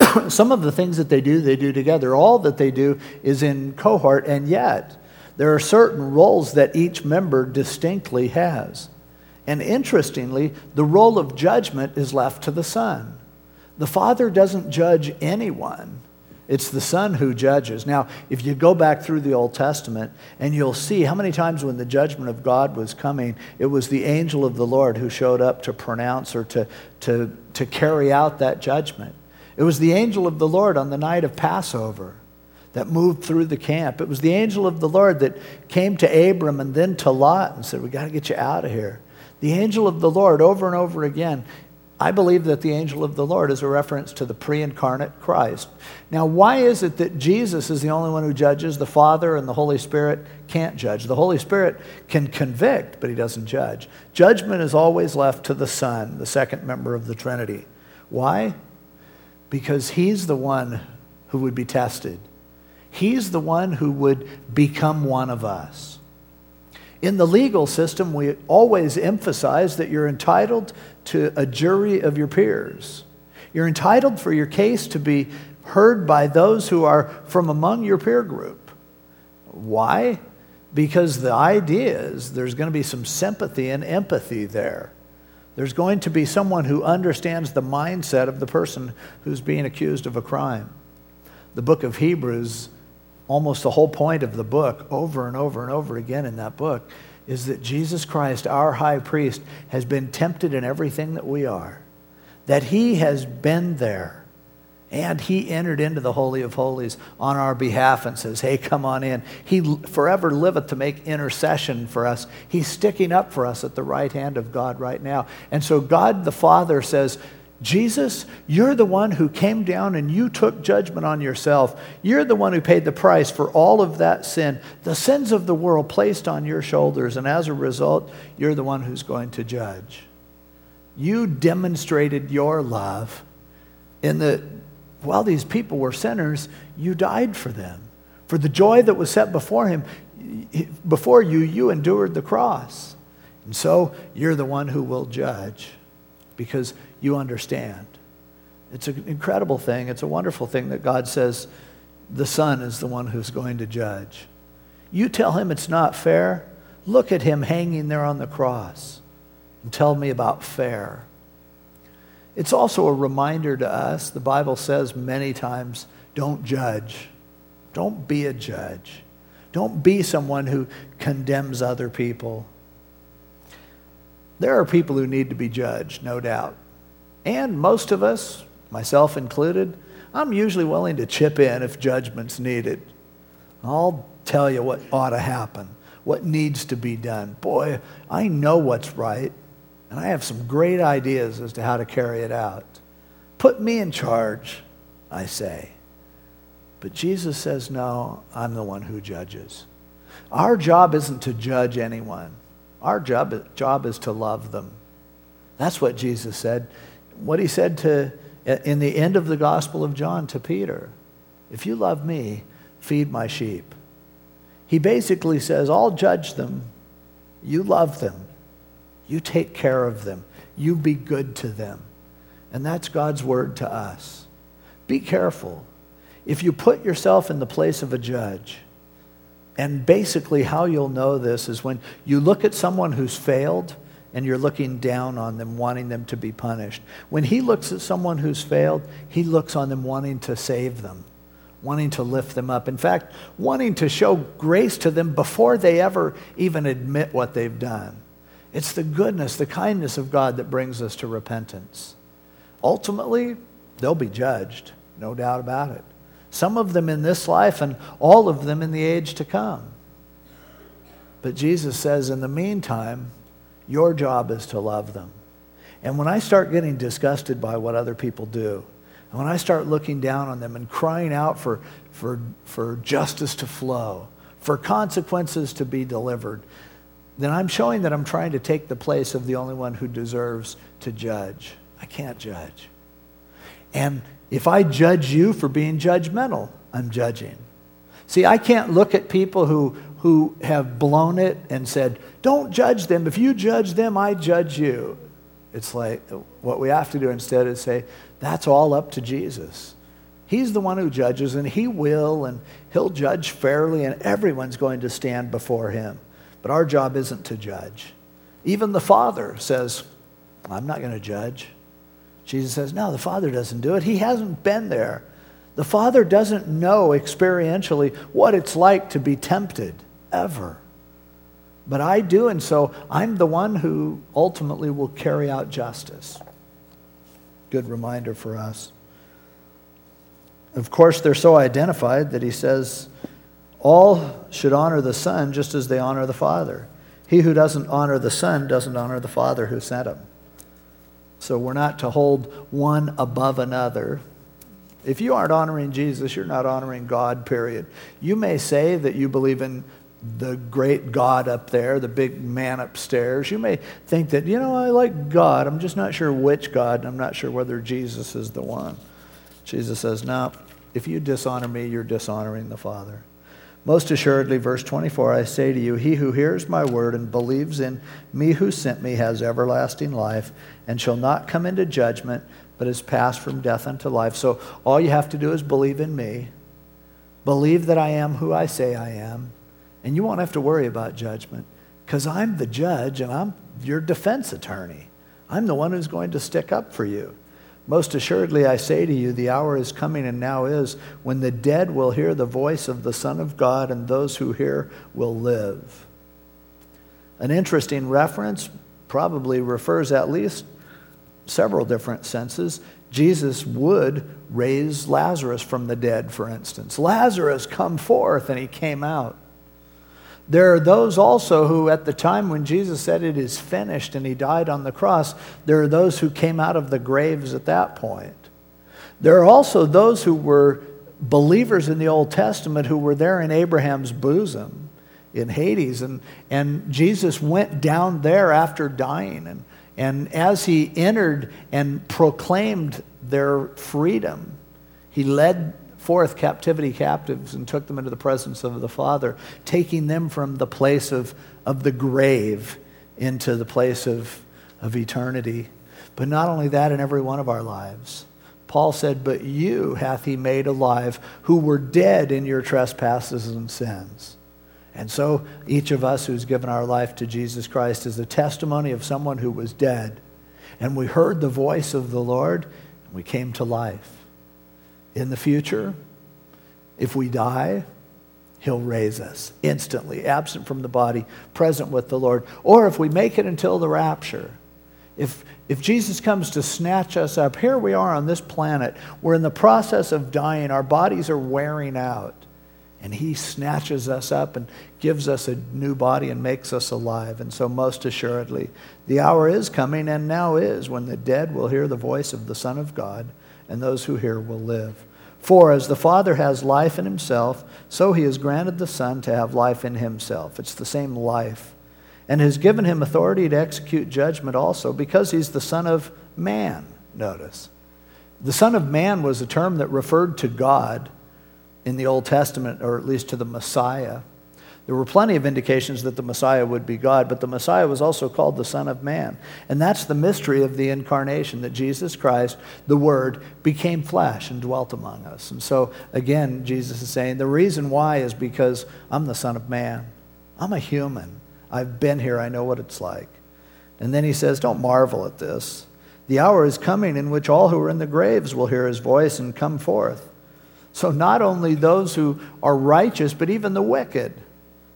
[coughs] some of the things that they do, they do together. All that they do is in cohort, and yet there are certain roles that each member distinctly has. And interestingly, the role of judgment is left to the Son. The Father doesn't judge anyone. It's the Son who judges. Now, if you go back through the Old Testament, and you'll see how many times when the judgment of God was coming, it was the angel of the Lord who showed up to pronounce or to, to, to carry out that judgment. It was the angel of the Lord on the night of Passover that moved through the camp. It was the angel of the Lord that came to Abram and then to Lot and said, We got to get you out of here. The angel of the Lord over and over again. I believe that the angel of the Lord is a reference to the pre incarnate Christ. Now, why is it that Jesus is the only one who judges? The Father and the Holy Spirit can't judge. The Holy Spirit can convict, but he doesn't judge. Judgment is always left to the Son, the second member of the Trinity. Why? Because he's the one who would be tested, he's the one who would become one of us. In the legal system, we always emphasize that you're entitled to a jury of your peers. You're entitled for your case to be heard by those who are from among your peer group. Why? Because the idea is there's going to be some sympathy and empathy there. There's going to be someone who understands the mindset of the person who's being accused of a crime. The book of Hebrews almost the whole point of the book, over and over and over again in that book, is that Jesus Christ, our high priest, has been tempted in everything that we are, that he has been there. And he entered into the Holy of Holies on our behalf and says, Hey, come on in. He forever liveth to make intercession for us. He's sticking up for us at the right hand of God right now. And so God the Father says, Jesus, you're the one who came down and you took judgment on yourself. You're the one who paid the price for all of that sin, the sins of the world placed on your shoulders. And as a result, you're the one who's going to judge. You demonstrated your love in that while these people were sinners, you died for them. For the joy that was set before him, before you, you endured the cross. And so you're the one who will judge because you understand. It's an incredible thing. It's a wonderful thing that God says the Son is the one who's going to judge. You tell him it's not fair. Look at him hanging there on the cross and tell me about fair. It's also a reminder to us. The Bible says many times don't judge, don't be a judge, don't be someone who condemns other people. There are people who need to be judged, no doubt. And most of us, myself included, I'm usually willing to chip in if judgment's needed. I'll tell you what ought to happen, what needs to be done. Boy, I know what's right, and I have some great ideas as to how to carry it out. Put me in charge, I say. But Jesus says, no, I'm the one who judges. Our job isn't to judge anyone. Our job, job is to love them. That's what Jesus said. What he said to, uh, in the end of the Gospel of John to Peter if you love me, feed my sheep. He basically says, I'll judge them. You love them. You take care of them. You be good to them. And that's God's word to us. Be careful. If you put yourself in the place of a judge, and basically, how you'll know this is when you look at someone who's failed and you're looking down on them, wanting them to be punished. When he looks at someone who's failed, he looks on them wanting to save them, wanting to lift them up. In fact, wanting to show grace to them before they ever even admit what they've done. It's the goodness, the kindness of God that brings us to repentance. Ultimately, they'll be judged, no doubt about it some of them in this life and all of them in the age to come. But Jesus says, in the meantime, your job is to love them. And when I start getting disgusted by what other people do, and when I start looking down on them and crying out for, for, for justice to flow, for consequences to be delivered, then I'm showing that I'm trying to take the place of the only one who deserves to judge. I can't judge. And if I judge you for being judgmental, I'm judging. See, I can't look at people who, who have blown it and said, don't judge them. If you judge them, I judge you. It's like what we have to do instead is say, that's all up to Jesus. He's the one who judges, and He will, and He'll judge fairly, and everyone's going to stand before Him. But our job isn't to judge. Even the Father says, I'm not going to judge. Jesus says, No, the Father doesn't do it. He hasn't been there. The Father doesn't know experientially what it's like to be tempted, ever. But I do, and so I'm the one who ultimately will carry out justice. Good reminder for us. Of course, they're so identified that he says, All should honor the Son just as they honor the Father. He who doesn't honor the Son doesn't honor the Father who sent him. So we're not to hold one above another. If you aren't honoring Jesus, you're not honoring God, period. You may say that you believe in the great God up there, the big man upstairs. You may think that, you know, I like God. I'm just not sure which God, and I'm not sure whether Jesus is the one. Jesus says, no, if you dishonor me, you're dishonoring the Father. Most assuredly, verse 24, I say to you, he who hears my word and believes in me who sent me has everlasting life and shall not come into judgment, but is passed from death unto life. So all you have to do is believe in me, believe that I am who I say I am, and you won't have to worry about judgment because I'm the judge and I'm your defense attorney. I'm the one who's going to stick up for you. Most assuredly, I say to you, the hour is coming and now is when the dead will hear the voice of the Son of God, and those who hear will live. An interesting reference probably refers at least several different senses. Jesus would raise Lazarus from the dead, for instance. Lazarus, come forth, and he came out. There are those also who, at the time when Jesus said it is finished and he died on the cross, there are those who came out of the graves at that point. There are also those who were believers in the Old Testament who were there in Abraham's bosom in Hades. And, and Jesus went down there after dying and, And as he entered and proclaimed their freedom, he led forth captivity captives and took them into the presence of the Father, taking them from the place of, of the grave into the place of, of eternity. But not only that, in every one of our lives. Paul said, But you hath he made alive who were dead in your trespasses and sins. And so each of us who's given our life to Jesus Christ is a testimony of someone who was dead. And we heard the voice of the Lord and we came to life. In the future, if we die, he'll raise us instantly, absent from the body, present with the Lord. Or if we make it until the rapture, if, if Jesus comes to snatch us up, here we are on this planet. We're in the process of dying. Our bodies are wearing out. And he snatches us up and gives us a new body and makes us alive. And so, most assuredly, the hour is coming and now is when the dead will hear the voice of the Son of God, and those who hear will live. For as the Father has life in himself, so he has granted the Son to have life in himself. It's the same life. And has given him authority to execute judgment also, because he's the Son of man, notice. The Son of Man was a term that referred to God in the Old Testament, or at least to the Messiah. There were plenty of indications that the Messiah would be God, but the Messiah was also called the Son of Man. And that's the mystery of the incarnation that Jesus Christ, the Word, became flesh and dwelt among us. And so, again, Jesus is saying the reason why is because I'm the Son of Man. I'm a human. I've been here. I know what it's like. And then he says, Don't marvel at this. The hour is coming in which all who are in the graves will hear his voice and come forth. So, not only those who are righteous, but even the wicked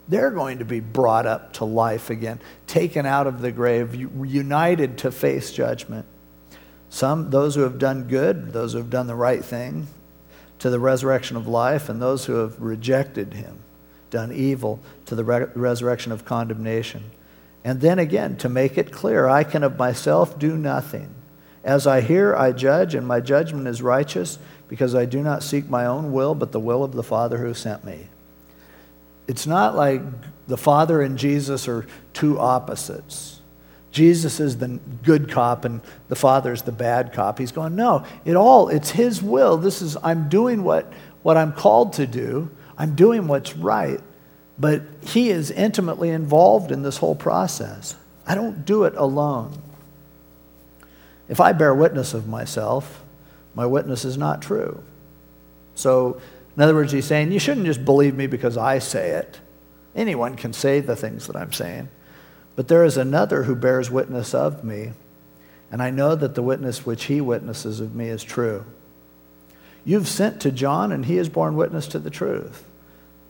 they're going to be brought up to life again, taken out of the grave, united to face judgment. Some, those who have done good, those who have done the right thing, to the resurrection of life, and those who have rejected him, done evil, to the re- resurrection of condemnation. And then again, to make it clear, I can of myself do nothing. As I hear, I judge, and my judgment is righteous, because I do not seek my own will, but the will of the Father who sent me. It's not like the Father and Jesus are two opposites. Jesus is the good cop and the Father is the bad cop. He's going, no, it all, it's His will. This is, I'm doing what, what I'm called to do. I'm doing what's right. But He is intimately involved in this whole process. I don't do it alone. If I bear witness of myself, my witness is not true. So in other words, he's saying, You shouldn't just believe me because I say it. Anyone can say the things that I'm saying. But there is another who bears witness of me, and I know that the witness which he witnesses of me is true. You've sent to John, and he has borne witness to the truth.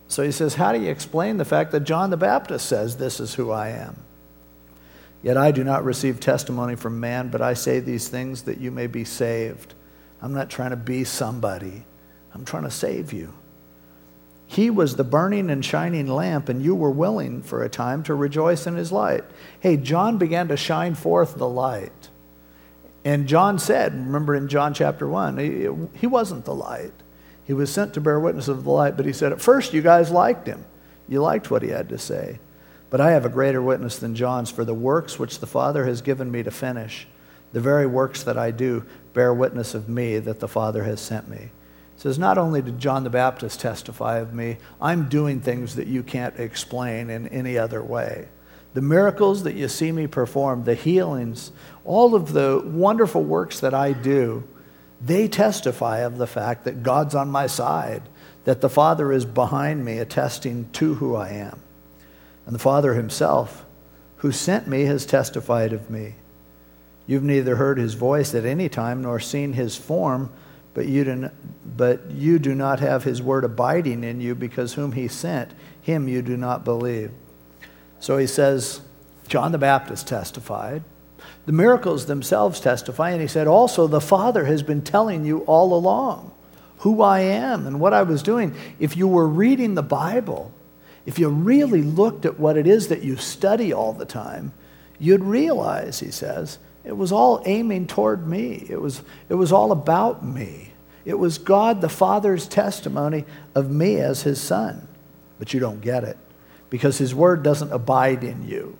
So he says, How do you explain the fact that John the Baptist says, This is who I am? Yet I do not receive testimony from man, but I say these things that you may be saved. I'm not trying to be somebody. I'm trying to save you. He was the burning and shining lamp, and you were willing for a time to rejoice in his light. Hey, John began to shine forth the light. And John said, remember in John chapter 1, he, he wasn't the light. He was sent to bear witness of the light, but he said, at first you guys liked him. You liked what he had to say. But I have a greater witness than John's, for the works which the Father has given me to finish, the very works that I do, bear witness of me that the Father has sent me says, Not only did John the Baptist testify of me, I'm doing things that you can't explain in any other way. The miracles that you see me perform, the healings, all of the wonderful works that I do, they testify of the fact that God's on my side, that the Father is behind me, attesting to who I am. And the Father himself, who sent me, has testified of me. You've neither heard his voice at any time nor seen his form but you, do not, but you do not have his word abiding in you because whom he sent, him you do not believe. So he says, John the Baptist testified. The miracles themselves testify, and he said, also, the Father has been telling you all along who I am and what I was doing. If you were reading the Bible, if you really looked at what it is that you study all the time, you'd realize, he says, it was all aiming toward me. It was, it was all about me. It was God the Father's testimony of me as his son. But you don't get it because his word doesn't abide in you.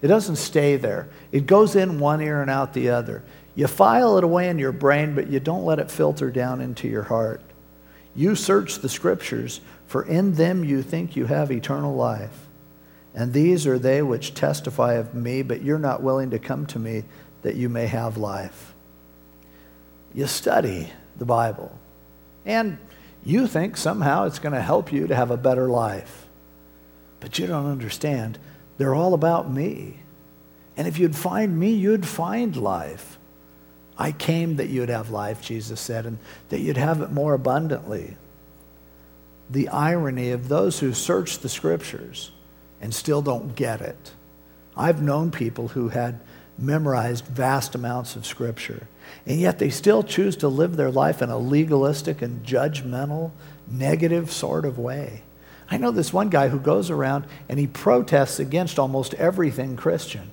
It doesn't stay there. It goes in one ear and out the other. You file it away in your brain, but you don't let it filter down into your heart. You search the scriptures, for in them you think you have eternal life. And these are they which testify of me, but you're not willing to come to me that you may have life. You study the Bible, and you think somehow it's going to help you to have a better life. But you don't understand. They're all about me. And if you'd find me, you'd find life. I came that you'd have life, Jesus said, and that you'd have it more abundantly. The irony of those who search the scriptures and still don't get it. I've known people who had memorized vast amounts of scripture, and yet they still choose to live their life in a legalistic and judgmental, negative sort of way. I know this one guy who goes around and he protests against almost everything Christian.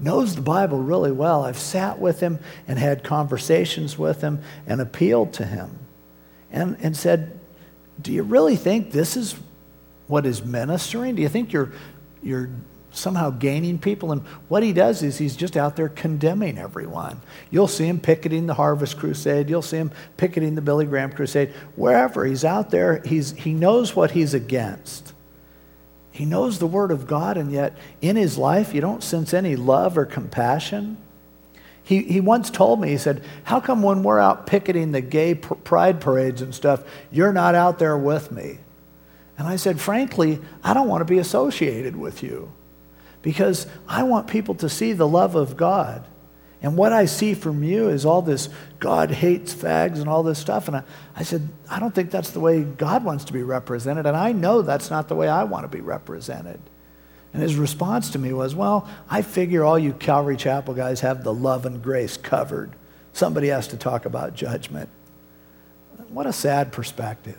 Knows the Bible really well. I've sat with him and had conversations with him and appealed to him and, and said, Do you really think this is what is ministering? Do you think you're, you're somehow gaining people? And what he does is he's just out there condemning everyone. You'll see him picketing the Harvest Crusade. You'll see him picketing the Billy Graham Crusade. Wherever he's out there, he's, he knows what he's against. He knows the Word of God, and yet in his life, you don't sense any love or compassion. He, he once told me, he said, How come when we're out picketing the gay pride parades and stuff, you're not out there with me? And I said, frankly, I don't want to be associated with you because I want people to see the love of God. And what I see from you is all this God hates fags and all this stuff. And I, I said, I don't think that's the way God wants to be represented. And I know that's not the way I want to be represented. And his response to me was, Well, I figure all you Calvary Chapel guys have the love and grace covered. Somebody has to talk about judgment. What a sad perspective.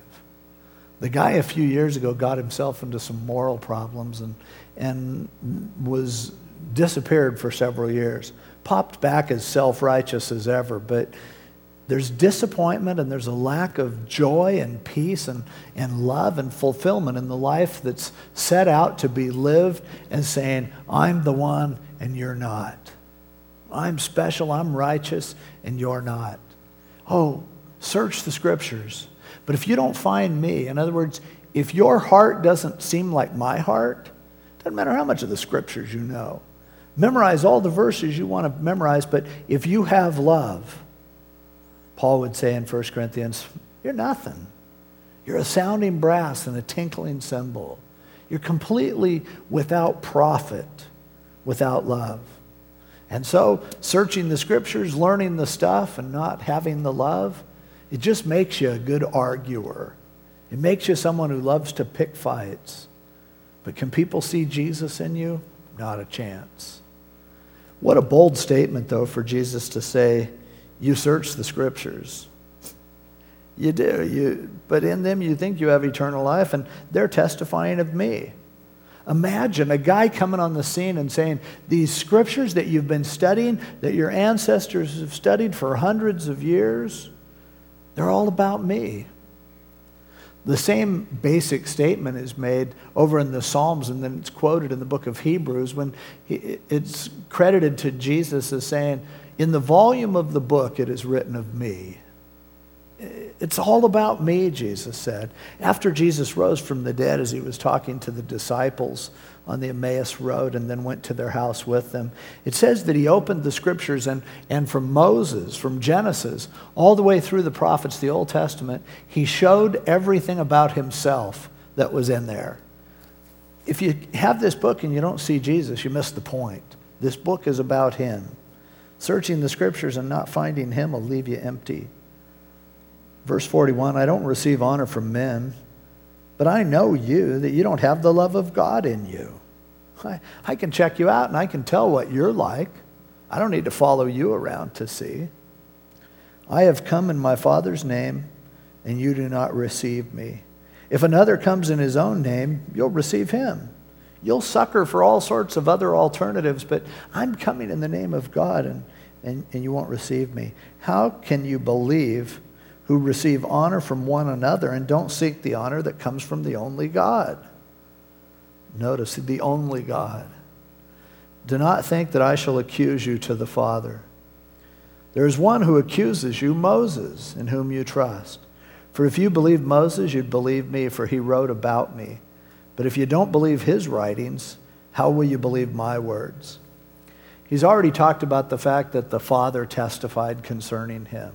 The guy a few years ago got himself into some moral problems and, and was disappeared for several years. Popped back as self righteous as ever, but there's disappointment and there's a lack of joy and peace and, and love and fulfillment in the life that's set out to be lived and saying, I'm the one and you're not. I'm special, I'm righteous, and you're not. Oh, search the scriptures. But if you don't find me, in other words, if your heart doesn't seem like my heart, doesn't matter how much of the scriptures you know. Memorize all the verses you want to memorize, but if you have love, Paul would say in 1 Corinthians, you're nothing. You're a sounding brass and a tinkling cymbal. You're completely without profit, without love. And so, searching the scriptures, learning the stuff, and not having the love, it just makes you a good arguer. It makes you someone who loves to pick fights. But can people see Jesus in you? Not a chance. What a bold statement, though, for Jesus to say, You search the scriptures. You do, you, but in them you think you have eternal life, and they're testifying of me. Imagine a guy coming on the scene and saying, These scriptures that you've been studying, that your ancestors have studied for hundreds of years, they're all about me. The same basic statement is made over in the Psalms, and then it's quoted in the book of Hebrews when it's credited to Jesus as saying, In the volume of the book, it is written of me. It's all about me, Jesus said. After Jesus rose from the dead, as he was talking to the disciples on the Emmaus Road and then went to their house with them, it says that he opened the scriptures and, and from Moses, from Genesis, all the way through the prophets, the Old Testament, he showed everything about himself that was in there. If you have this book and you don't see Jesus, you miss the point. This book is about him. Searching the scriptures and not finding him will leave you empty. Verse 41 I don't receive honor from men, but I know you, that you don't have the love of God in you. I, I can check you out and I can tell what you're like. I don't need to follow you around to see. I have come in my Father's name, and you do not receive me. If another comes in his own name, you'll receive him. You'll succor for all sorts of other alternatives, but I'm coming in the name of God, and, and, and you won't receive me. How can you believe who receive honor from one another and don't seek the honor that comes from the only God. Notice the only God. do not think that I shall accuse you to the Father. There is one who accuses you, Moses, in whom you trust. For if you believe Moses, you'd believe me, for he wrote about me. But if you don't believe his writings, how will you believe my words? He's already talked about the fact that the Father testified concerning him,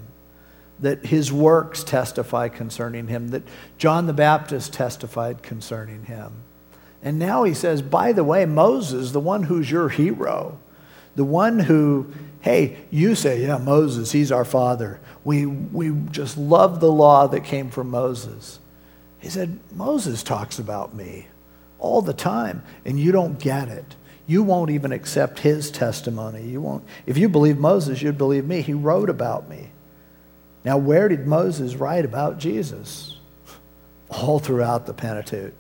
that his works testify concerning him, that John the Baptist testified concerning him. And now he says, by the way, Moses, the one who's your hero, the one who, hey, you say, yeah, Moses, he's our father. We, we just love the law that came from Moses. He said, Moses talks about me all the time, and you don't get it. You won't even accept his testimony. You won't. If you believe Moses, you'd believe me. He wrote about me. Now, where did Moses write about Jesus? All throughout the Pentateuch.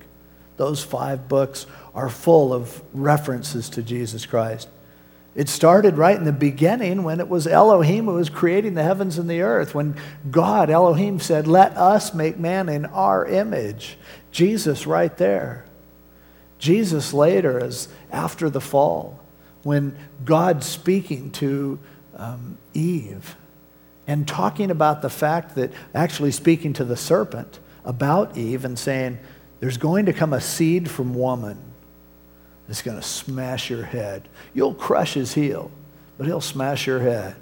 Those five books are full of references to Jesus Christ. It started right in the beginning when it was Elohim who was creating the heavens and the earth. When God, Elohim, said, Let us make man in our image. Jesus, right there. Jesus later, is after the fall, when God speaking to um, Eve and talking about the fact that, actually speaking to the serpent about Eve and saying, there's going to come a seed from woman that's going to smash your head. You'll crush his heel, but he'll smash your head.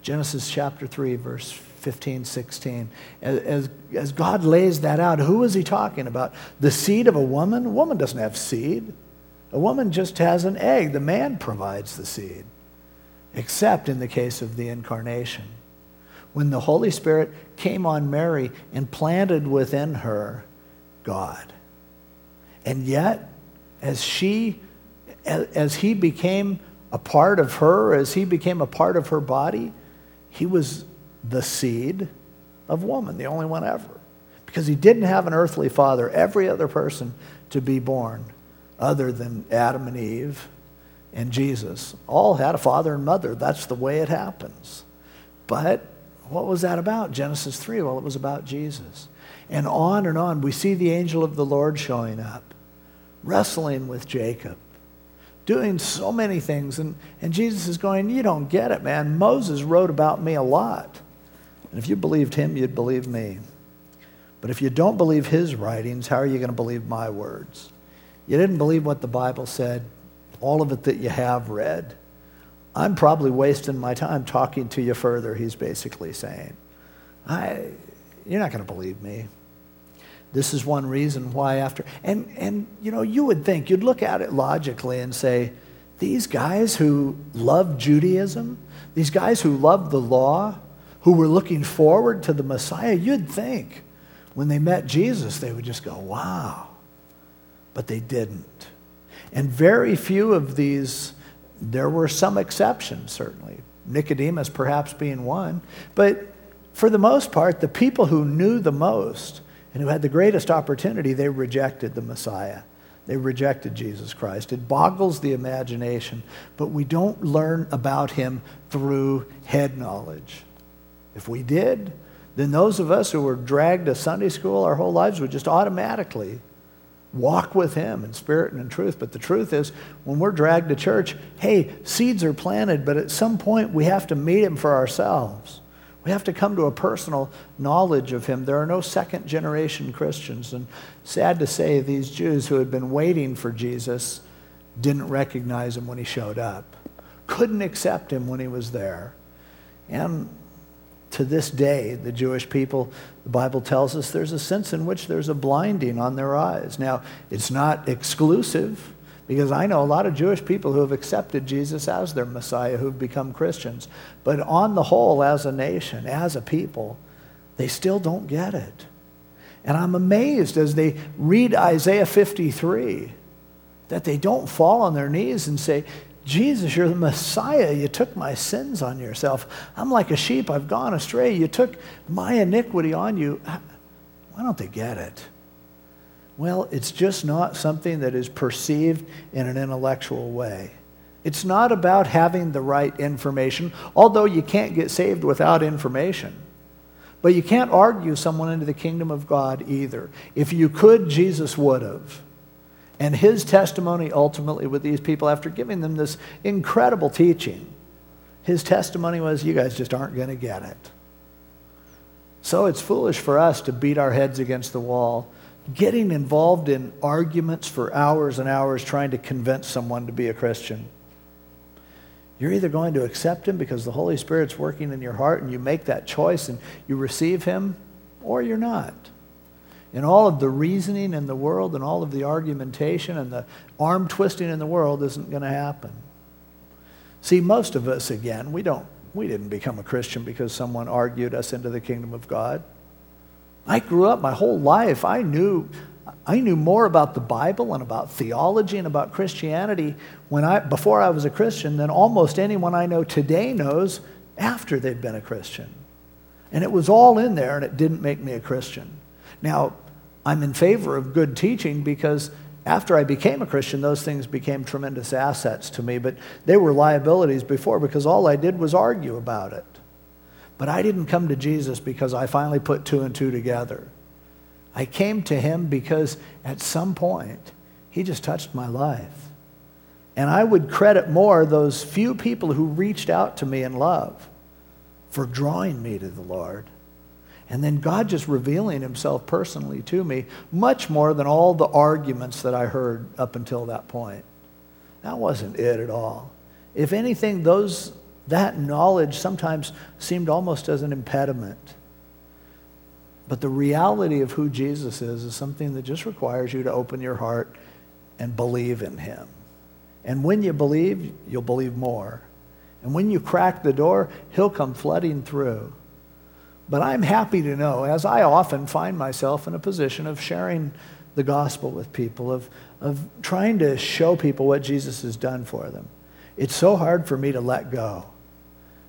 Genesis chapter 3, verse 15, 16. As, as God lays that out, who is he talking about? The seed of a woman? A woman doesn't have seed. A woman just has an egg. The man provides the seed, except in the case of the incarnation. When the Holy Spirit came on Mary and planted within her God. And yet, as she, as he became a part of her, as he became a part of her body, he was the seed of woman, the only one ever. Because he didn't have an earthly father, every other person to be born, other than Adam and Eve and Jesus, all had a father and mother. That's the way it happens. But what was that about? Genesis 3? Well, it was about Jesus. And on and on, we see the angel of the Lord showing up, wrestling with Jacob, doing so many things. And, and Jesus is going, You don't get it, man. Moses wrote about me a lot. And if you believed him, you'd believe me. But if you don't believe his writings, how are you going to believe my words? You didn't believe what the Bible said, all of it that you have read. I'm probably wasting my time talking to you further, he's basically saying. I, you're not going to believe me. This is one reason why after and and you know you would think you'd look at it logically and say these guys who love Judaism, these guys who love the law, who were looking forward to the Messiah, you'd think when they met Jesus they would just go, "Wow." But they didn't. And very few of these there were some exceptions certainly. Nicodemus perhaps being one, but for the most part the people who knew the most and who had the greatest opportunity, they rejected the Messiah. They rejected Jesus Christ. It boggles the imagination, but we don't learn about him through head knowledge. If we did, then those of us who were dragged to Sunday school our whole lives would just automatically walk with him in spirit and in truth. But the truth is, when we're dragged to church, hey, seeds are planted, but at some point we have to meet him for ourselves. We have to come to a personal knowledge of him. There are no second generation Christians. And sad to say, these Jews who had been waiting for Jesus didn't recognize him when he showed up, couldn't accept him when he was there. And to this day, the Jewish people, the Bible tells us there's a sense in which there's a blinding on their eyes. Now, it's not exclusive. Because I know a lot of Jewish people who have accepted Jesus as their Messiah who've become Christians. But on the whole, as a nation, as a people, they still don't get it. And I'm amazed as they read Isaiah 53 that they don't fall on their knees and say, Jesus, you're the Messiah. You took my sins on yourself. I'm like a sheep. I've gone astray. You took my iniquity on you. Why don't they get it? Well, it's just not something that is perceived in an intellectual way. It's not about having the right information, although you can't get saved without information. But you can't argue someone into the kingdom of God either. If you could, Jesus would have. And his testimony ultimately with these people, after giving them this incredible teaching, his testimony was, You guys just aren't going to get it. So it's foolish for us to beat our heads against the wall, getting involved in arguments for hours and hours trying to convince someone to be a Christian. You're either going to accept him because the Holy Spirit's working in your heart and you make that choice and you receive him, or you're not. And all of the reasoning in the world and all of the argumentation and the arm twisting in the world isn't going to happen. See, most of us, again, we don't we didn't become a Christian because someone argued us into the kingdom of God. I grew up my whole life. I knew, I knew more about the Bible and about theology and about Christianity when I, before I was a Christian than almost anyone I know today knows after they've been a Christian. And it was all in there, and it didn't make me a Christian. Now, I'm in favor of good teaching because after I became a Christian, those things became tremendous assets to me, but they were liabilities before because all I did was argue about it. But I didn't come to Jesus because I finally put two and two together. I came to him because at some point, he just touched my life. And I would credit more those few people who reached out to me in love for drawing me to the Lord and then God just revealing himself personally to me much more than all the arguments that I heard up until that point. That wasn't it at all. If anything, those, that knowledge sometimes seemed almost as an impediment. But the reality of who Jesus is is something that just requires you to open your heart and believe in him. And when you believe, you'll believe more. And when you crack the door, he'll come flooding through. But I'm happy to know, as I often find myself in a position of sharing the gospel with people, of, of trying to show people what Jesus has done for them. It's so hard for me to let go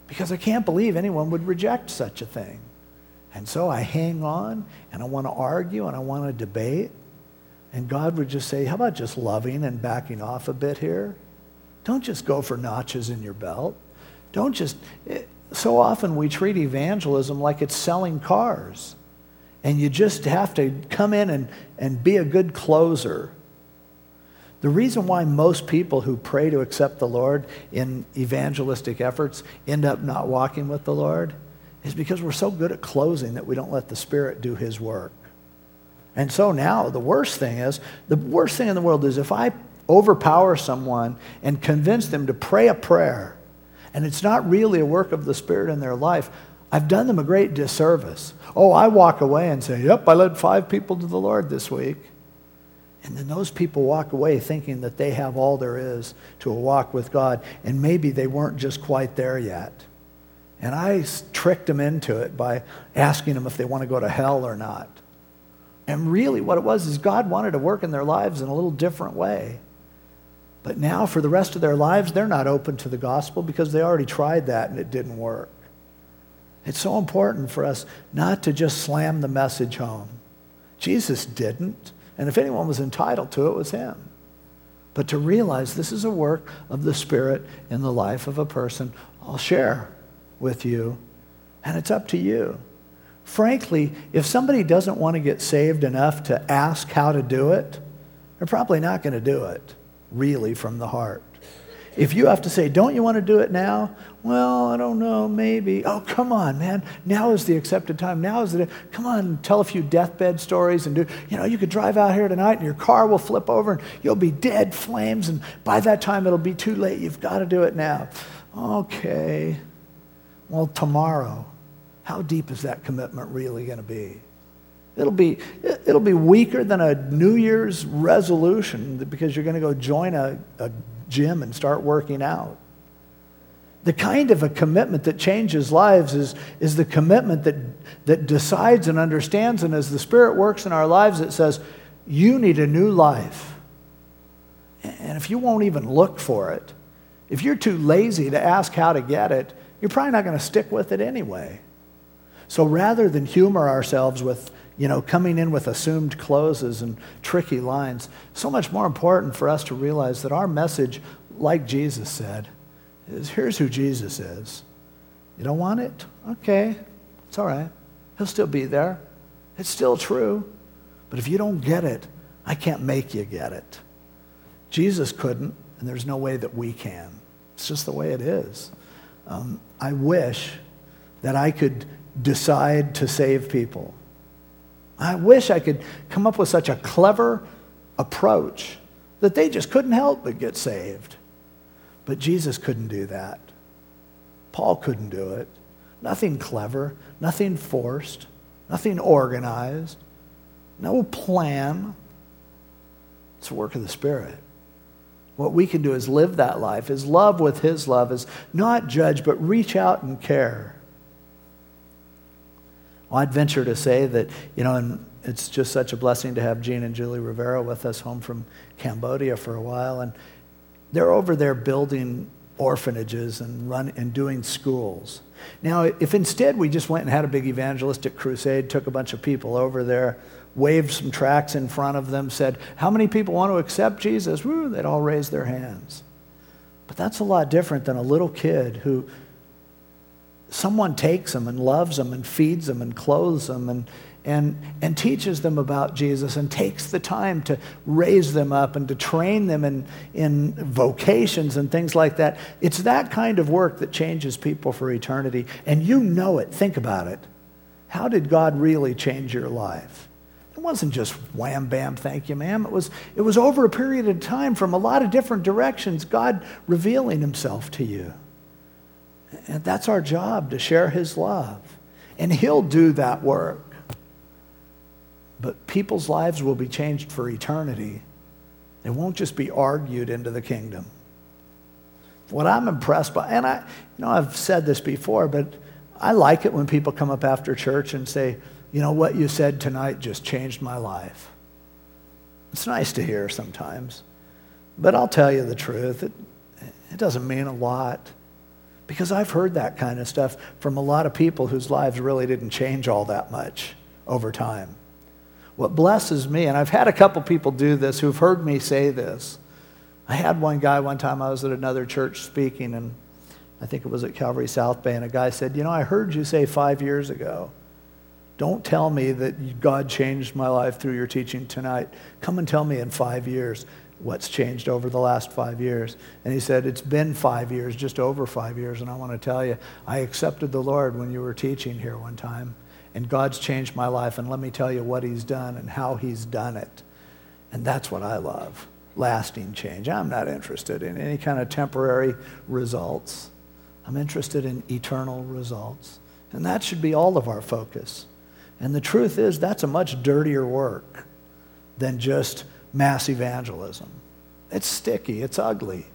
because I can't believe anyone would reject such a thing. And so I hang on and I want to argue and I want to debate. And God would just say, How about just loving and backing off a bit here? Don't just go for notches in your belt. Don't just, eh, so often we treat evangelism like it's selling cars. And you just have to come in and, and be a good closer. The reason why most people who pray to accept the Lord in evangelistic efforts end up not walking with the Lord is because we're so good at closing that we don't let the Spirit do His work. And so now the worst thing is the worst thing in the world is if I overpower someone and convince them to pray a prayer and it's not really a work of the Spirit in their life, I've done them a great disservice. Oh, I walk away and say, Yep, I led five people to the Lord this week. And then those people walk away thinking that they have all there is to a walk with God, and maybe they weren't just quite there yet. And I tricked them into it by asking them if they want to go to hell or not. And really, what it was is God wanted to work in their lives in a little different way. But now, for the rest of their lives, they're not open to the gospel because they already tried that and it didn't work. It's so important for us not to just slam the message home. Jesus didn't, and if anyone was entitled to it, it was him. But to realize this is a work of the Spirit in the life of a person, I'll share with you, and it's up to you. Frankly, if somebody doesn't want to get saved enough to ask how to do it, they're probably not going to do it really from the heart. If you have to say, don't you want to do it now? Well, I don't know, maybe. Oh, come on, man. Now is the accepted time. Now is the, come on, tell a few deathbed stories and do, you know, you could drive out here tonight and your car will flip over and you'll be dead flames and by that time it'll be too late. You've got to do it now. Okay. Well, tomorrow, how deep is that commitment really going to be? It'll be, it'll be weaker than a New Year's resolution because you're going to go join a, a gym and start working out. The kind of a commitment that changes lives is, is the commitment that, that decides and understands, and as the Spirit works in our lives, it says, You need a new life. And if you won't even look for it, if you're too lazy to ask how to get it, you're probably not going to stick with it anyway. So rather than humor ourselves with, you know, coming in with assumed closes and tricky lines. So much more important for us to realize that our message, like Jesus said, is here's who Jesus is. You don't want it? Okay, it's all right. He'll still be there. It's still true. But if you don't get it, I can't make you get it. Jesus couldn't, and there's no way that we can. It's just the way it is. Um, I wish that I could decide to save people. I wish I could come up with such a clever approach that they just couldn't help but get saved. But Jesus couldn't do that. Paul couldn't do it. Nothing clever, nothing forced, nothing organized, no plan. It's a work of the Spirit. What we can do is live that life, is love with His love, is not judge, but reach out and care. Well, I'd venture to say that, you know, and it's just such a blessing to have Gene and Julie Rivera with us home from Cambodia for a while. And they're over there building orphanages and, run, and doing schools. Now, if instead we just went and had a big evangelistic crusade, took a bunch of people over there, waved some tracts in front of them, said, How many people want to accept Jesus? Woo, they'd all raise their hands. But that's a lot different than a little kid who someone takes them and loves them and feeds them and clothes them and, and, and teaches them about Jesus and takes the time to raise them up and to train them in, in vocations and things like that. It's that kind of work that changes people for eternity. And you know it. Think about it. How did God really change your life? It wasn't just wham bam, thank you, ma'am. It was, it was over a period of time from a lot of different directions, God revealing himself to you. And that's our job to share his love. And he'll do that work. But people's lives will be changed for eternity. They won't just be argued into the kingdom. What I'm impressed by, and I, you know, I've said this before, but I like it when people come up after church and say, you know, what you said tonight just changed my life. It's nice to hear sometimes. But I'll tell you the truth, it, it doesn't mean a lot. Because I've heard that kind of stuff from a lot of people whose lives really didn't change all that much over time. What blesses me, and I've had a couple people do this who've heard me say this. I had one guy one time, I was at another church speaking, and I think it was at Calvary South Bay, and a guy said, You know, I heard you say five years ago, don't tell me that God changed my life through your teaching tonight. Come and tell me in five years what's changed over the last five years. And he said, It's been five years, just over five years. And I want to tell you, I accepted the Lord when you were teaching here one time. And God's changed my life. And let me tell you what He's done and how He's done it. And that's what I love lasting change. I'm not interested in any kind of temporary results, I'm interested in eternal results. And that should be all of our focus. And the truth is, that's a much dirtier work than just mass evangelism. It's sticky, it's ugly.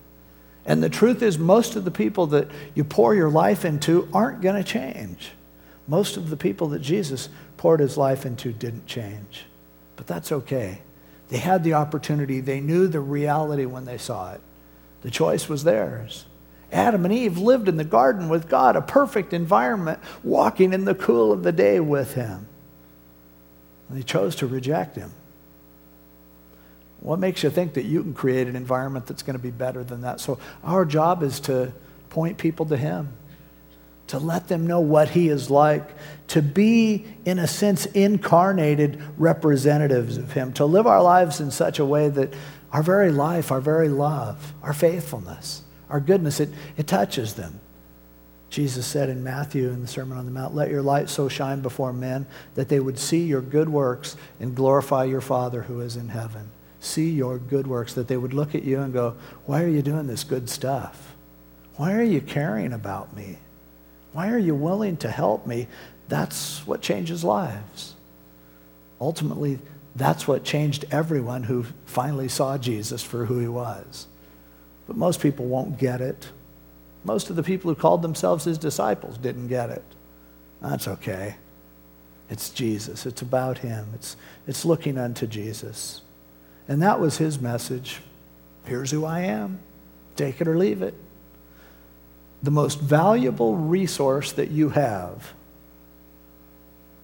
And the truth is, most of the people that you pour your life into aren't going to change. Most of the people that Jesus poured his life into didn't change. But that's okay. They had the opportunity, they knew the reality when they saw it. The choice was theirs. Adam and Eve lived in the garden with God, a perfect environment, walking in the cool of the day with him. And they chose to reject him. What makes you think that you can create an environment that's going to be better than that? So, our job is to point people to Him, to let them know what He is like, to be, in a sense, incarnated representatives of Him, to live our lives in such a way that our very life, our very love, our faithfulness, our goodness, it, it touches them. Jesus said in Matthew in the Sermon on the Mount, Let your light so shine before men that they would see your good works and glorify your Father who is in heaven see your good works, that they would look at you and go, Why are you doing this good stuff? Why are you caring about me? Why are you willing to help me? That's what changes lives. Ultimately, that's what changed everyone who finally saw Jesus for who he was. But most people won't get it. Most of the people who called themselves his disciples didn't get it. That's okay. It's Jesus. It's about him. It's, it's looking unto Jesus. And that was his message. Here's who I am. Take it or leave it. The most valuable resource that you have,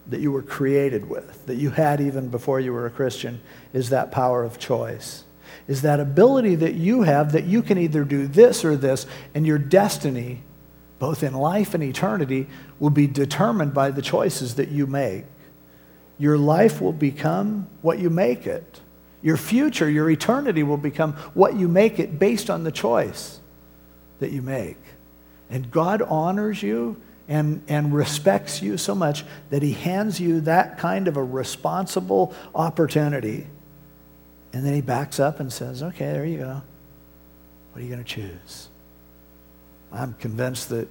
that you were created with, that you had even before you were a Christian, is that power of choice. Is that ability that you have that you can either do this or this, and your destiny, both in life and eternity, will be determined by the choices that you make. Your life will become what you make it. Your future, your eternity will become what you make it based on the choice that you make. And God honors you and, and respects you so much that he hands you that kind of a responsible opportunity. And then he backs up and says, okay, there you go. What are you going to choose? I'm convinced that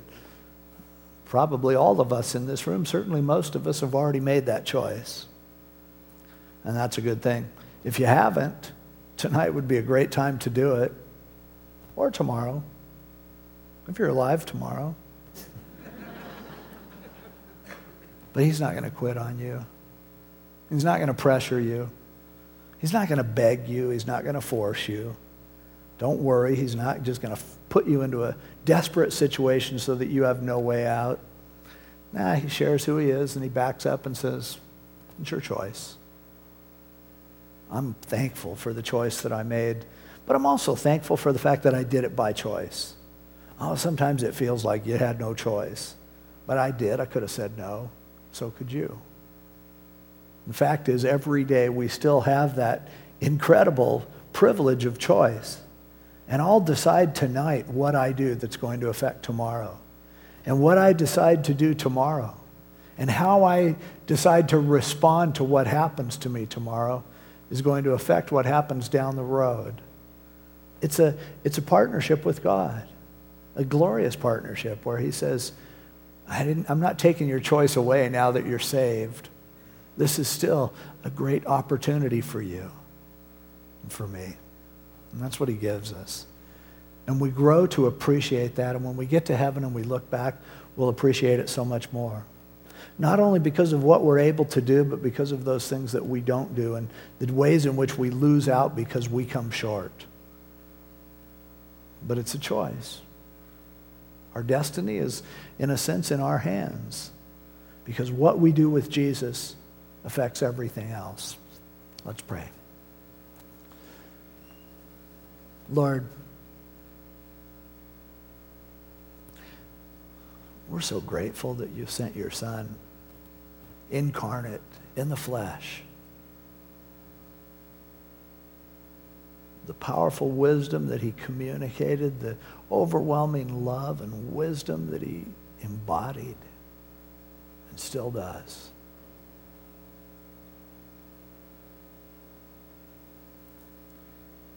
probably all of us in this room, certainly most of us, have already made that choice. And that's a good thing. If you haven't, tonight would be a great time to do it, or tomorrow, if you're alive tomorrow. but He's not going to quit on you, He's not going to pressure you, He's not going to beg you, He's not going to force you. Don't worry, He's not just going to put you into a desperate situation so that you have no way out. Nah, He shares who He is and He backs up and says, It's your choice. I'm thankful for the choice that I made, but I'm also thankful for the fact that I did it by choice. Oh, sometimes it feels like you had no choice, but I did. I could have said no. So could you. The fact is, every day we still have that incredible privilege of choice. And I'll decide tonight what I do that's going to affect tomorrow. And what I decide to do tomorrow. And how I decide to respond to what happens to me tomorrow is going to affect what happens down the road. It's a, it's a partnership with God, a glorious partnership where He says, I didn't, I'm not taking your choice away now that you're saved. This is still a great opportunity for you and for me. And that's what He gives us. And we grow to appreciate that. And when we get to heaven and we look back, we'll appreciate it so much more not only because of what we're able to do, but because of those things that we don't do and the ways in which we lose out because we come short. But it's a choice. Our destiny is, in a sense, in our hands because what we do with Jesus affects everything else. Let's pray. Lord, we're so grateful that you sent your son incarnate in the flesh. The powerful wisdom that he communicated, the overwhelming love and wisdom that he embodied and still does.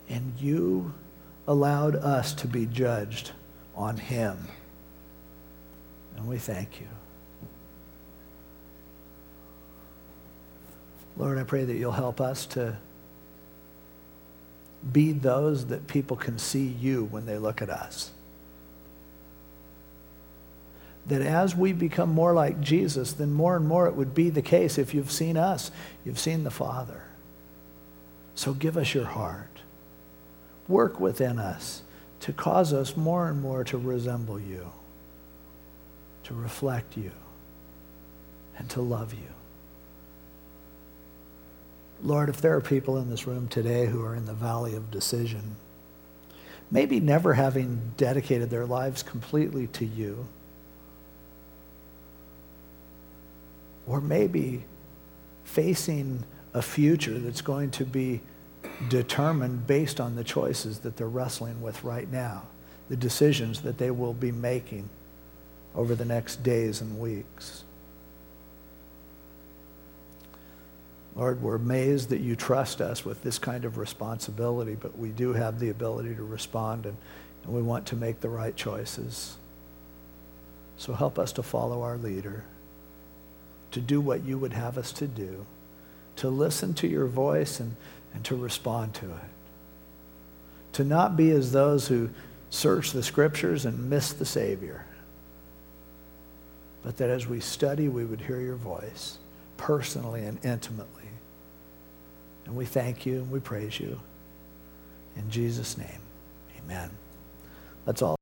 And you allowed us to be judged on him. And we thank you. Lord, I pray that you'll help us to be those that people can see you when they look at us. That as we become more like Jesus, then more and more it would be the case. If you've seen us, you've seen the Father. So give us your heart. Work within us to cause us more and more to resemble you, to reflect you, and to love you. Lord, if there are people in this room today who are in the valley of decision, maybe never having dedicated their lives completely to you, or maybe facing a future that's going to be determined based on the choices that they're wrestling with right now, the decisions that they will be making over the next days and weeks. Lord, we're amazed that you trust us with this kind of responsibility, but we do have the ability to respond, and, and we want to make the right choices. So help us to follow our leader, to do what you would have us to do, to listen to your voice and, and to respond to it. To not be as those who search the scriptures and miss the Savior, but that as we study, we would hear your voice personally and intimately. And we thank you and we praise you. In Jesus' name, amen. Let's all.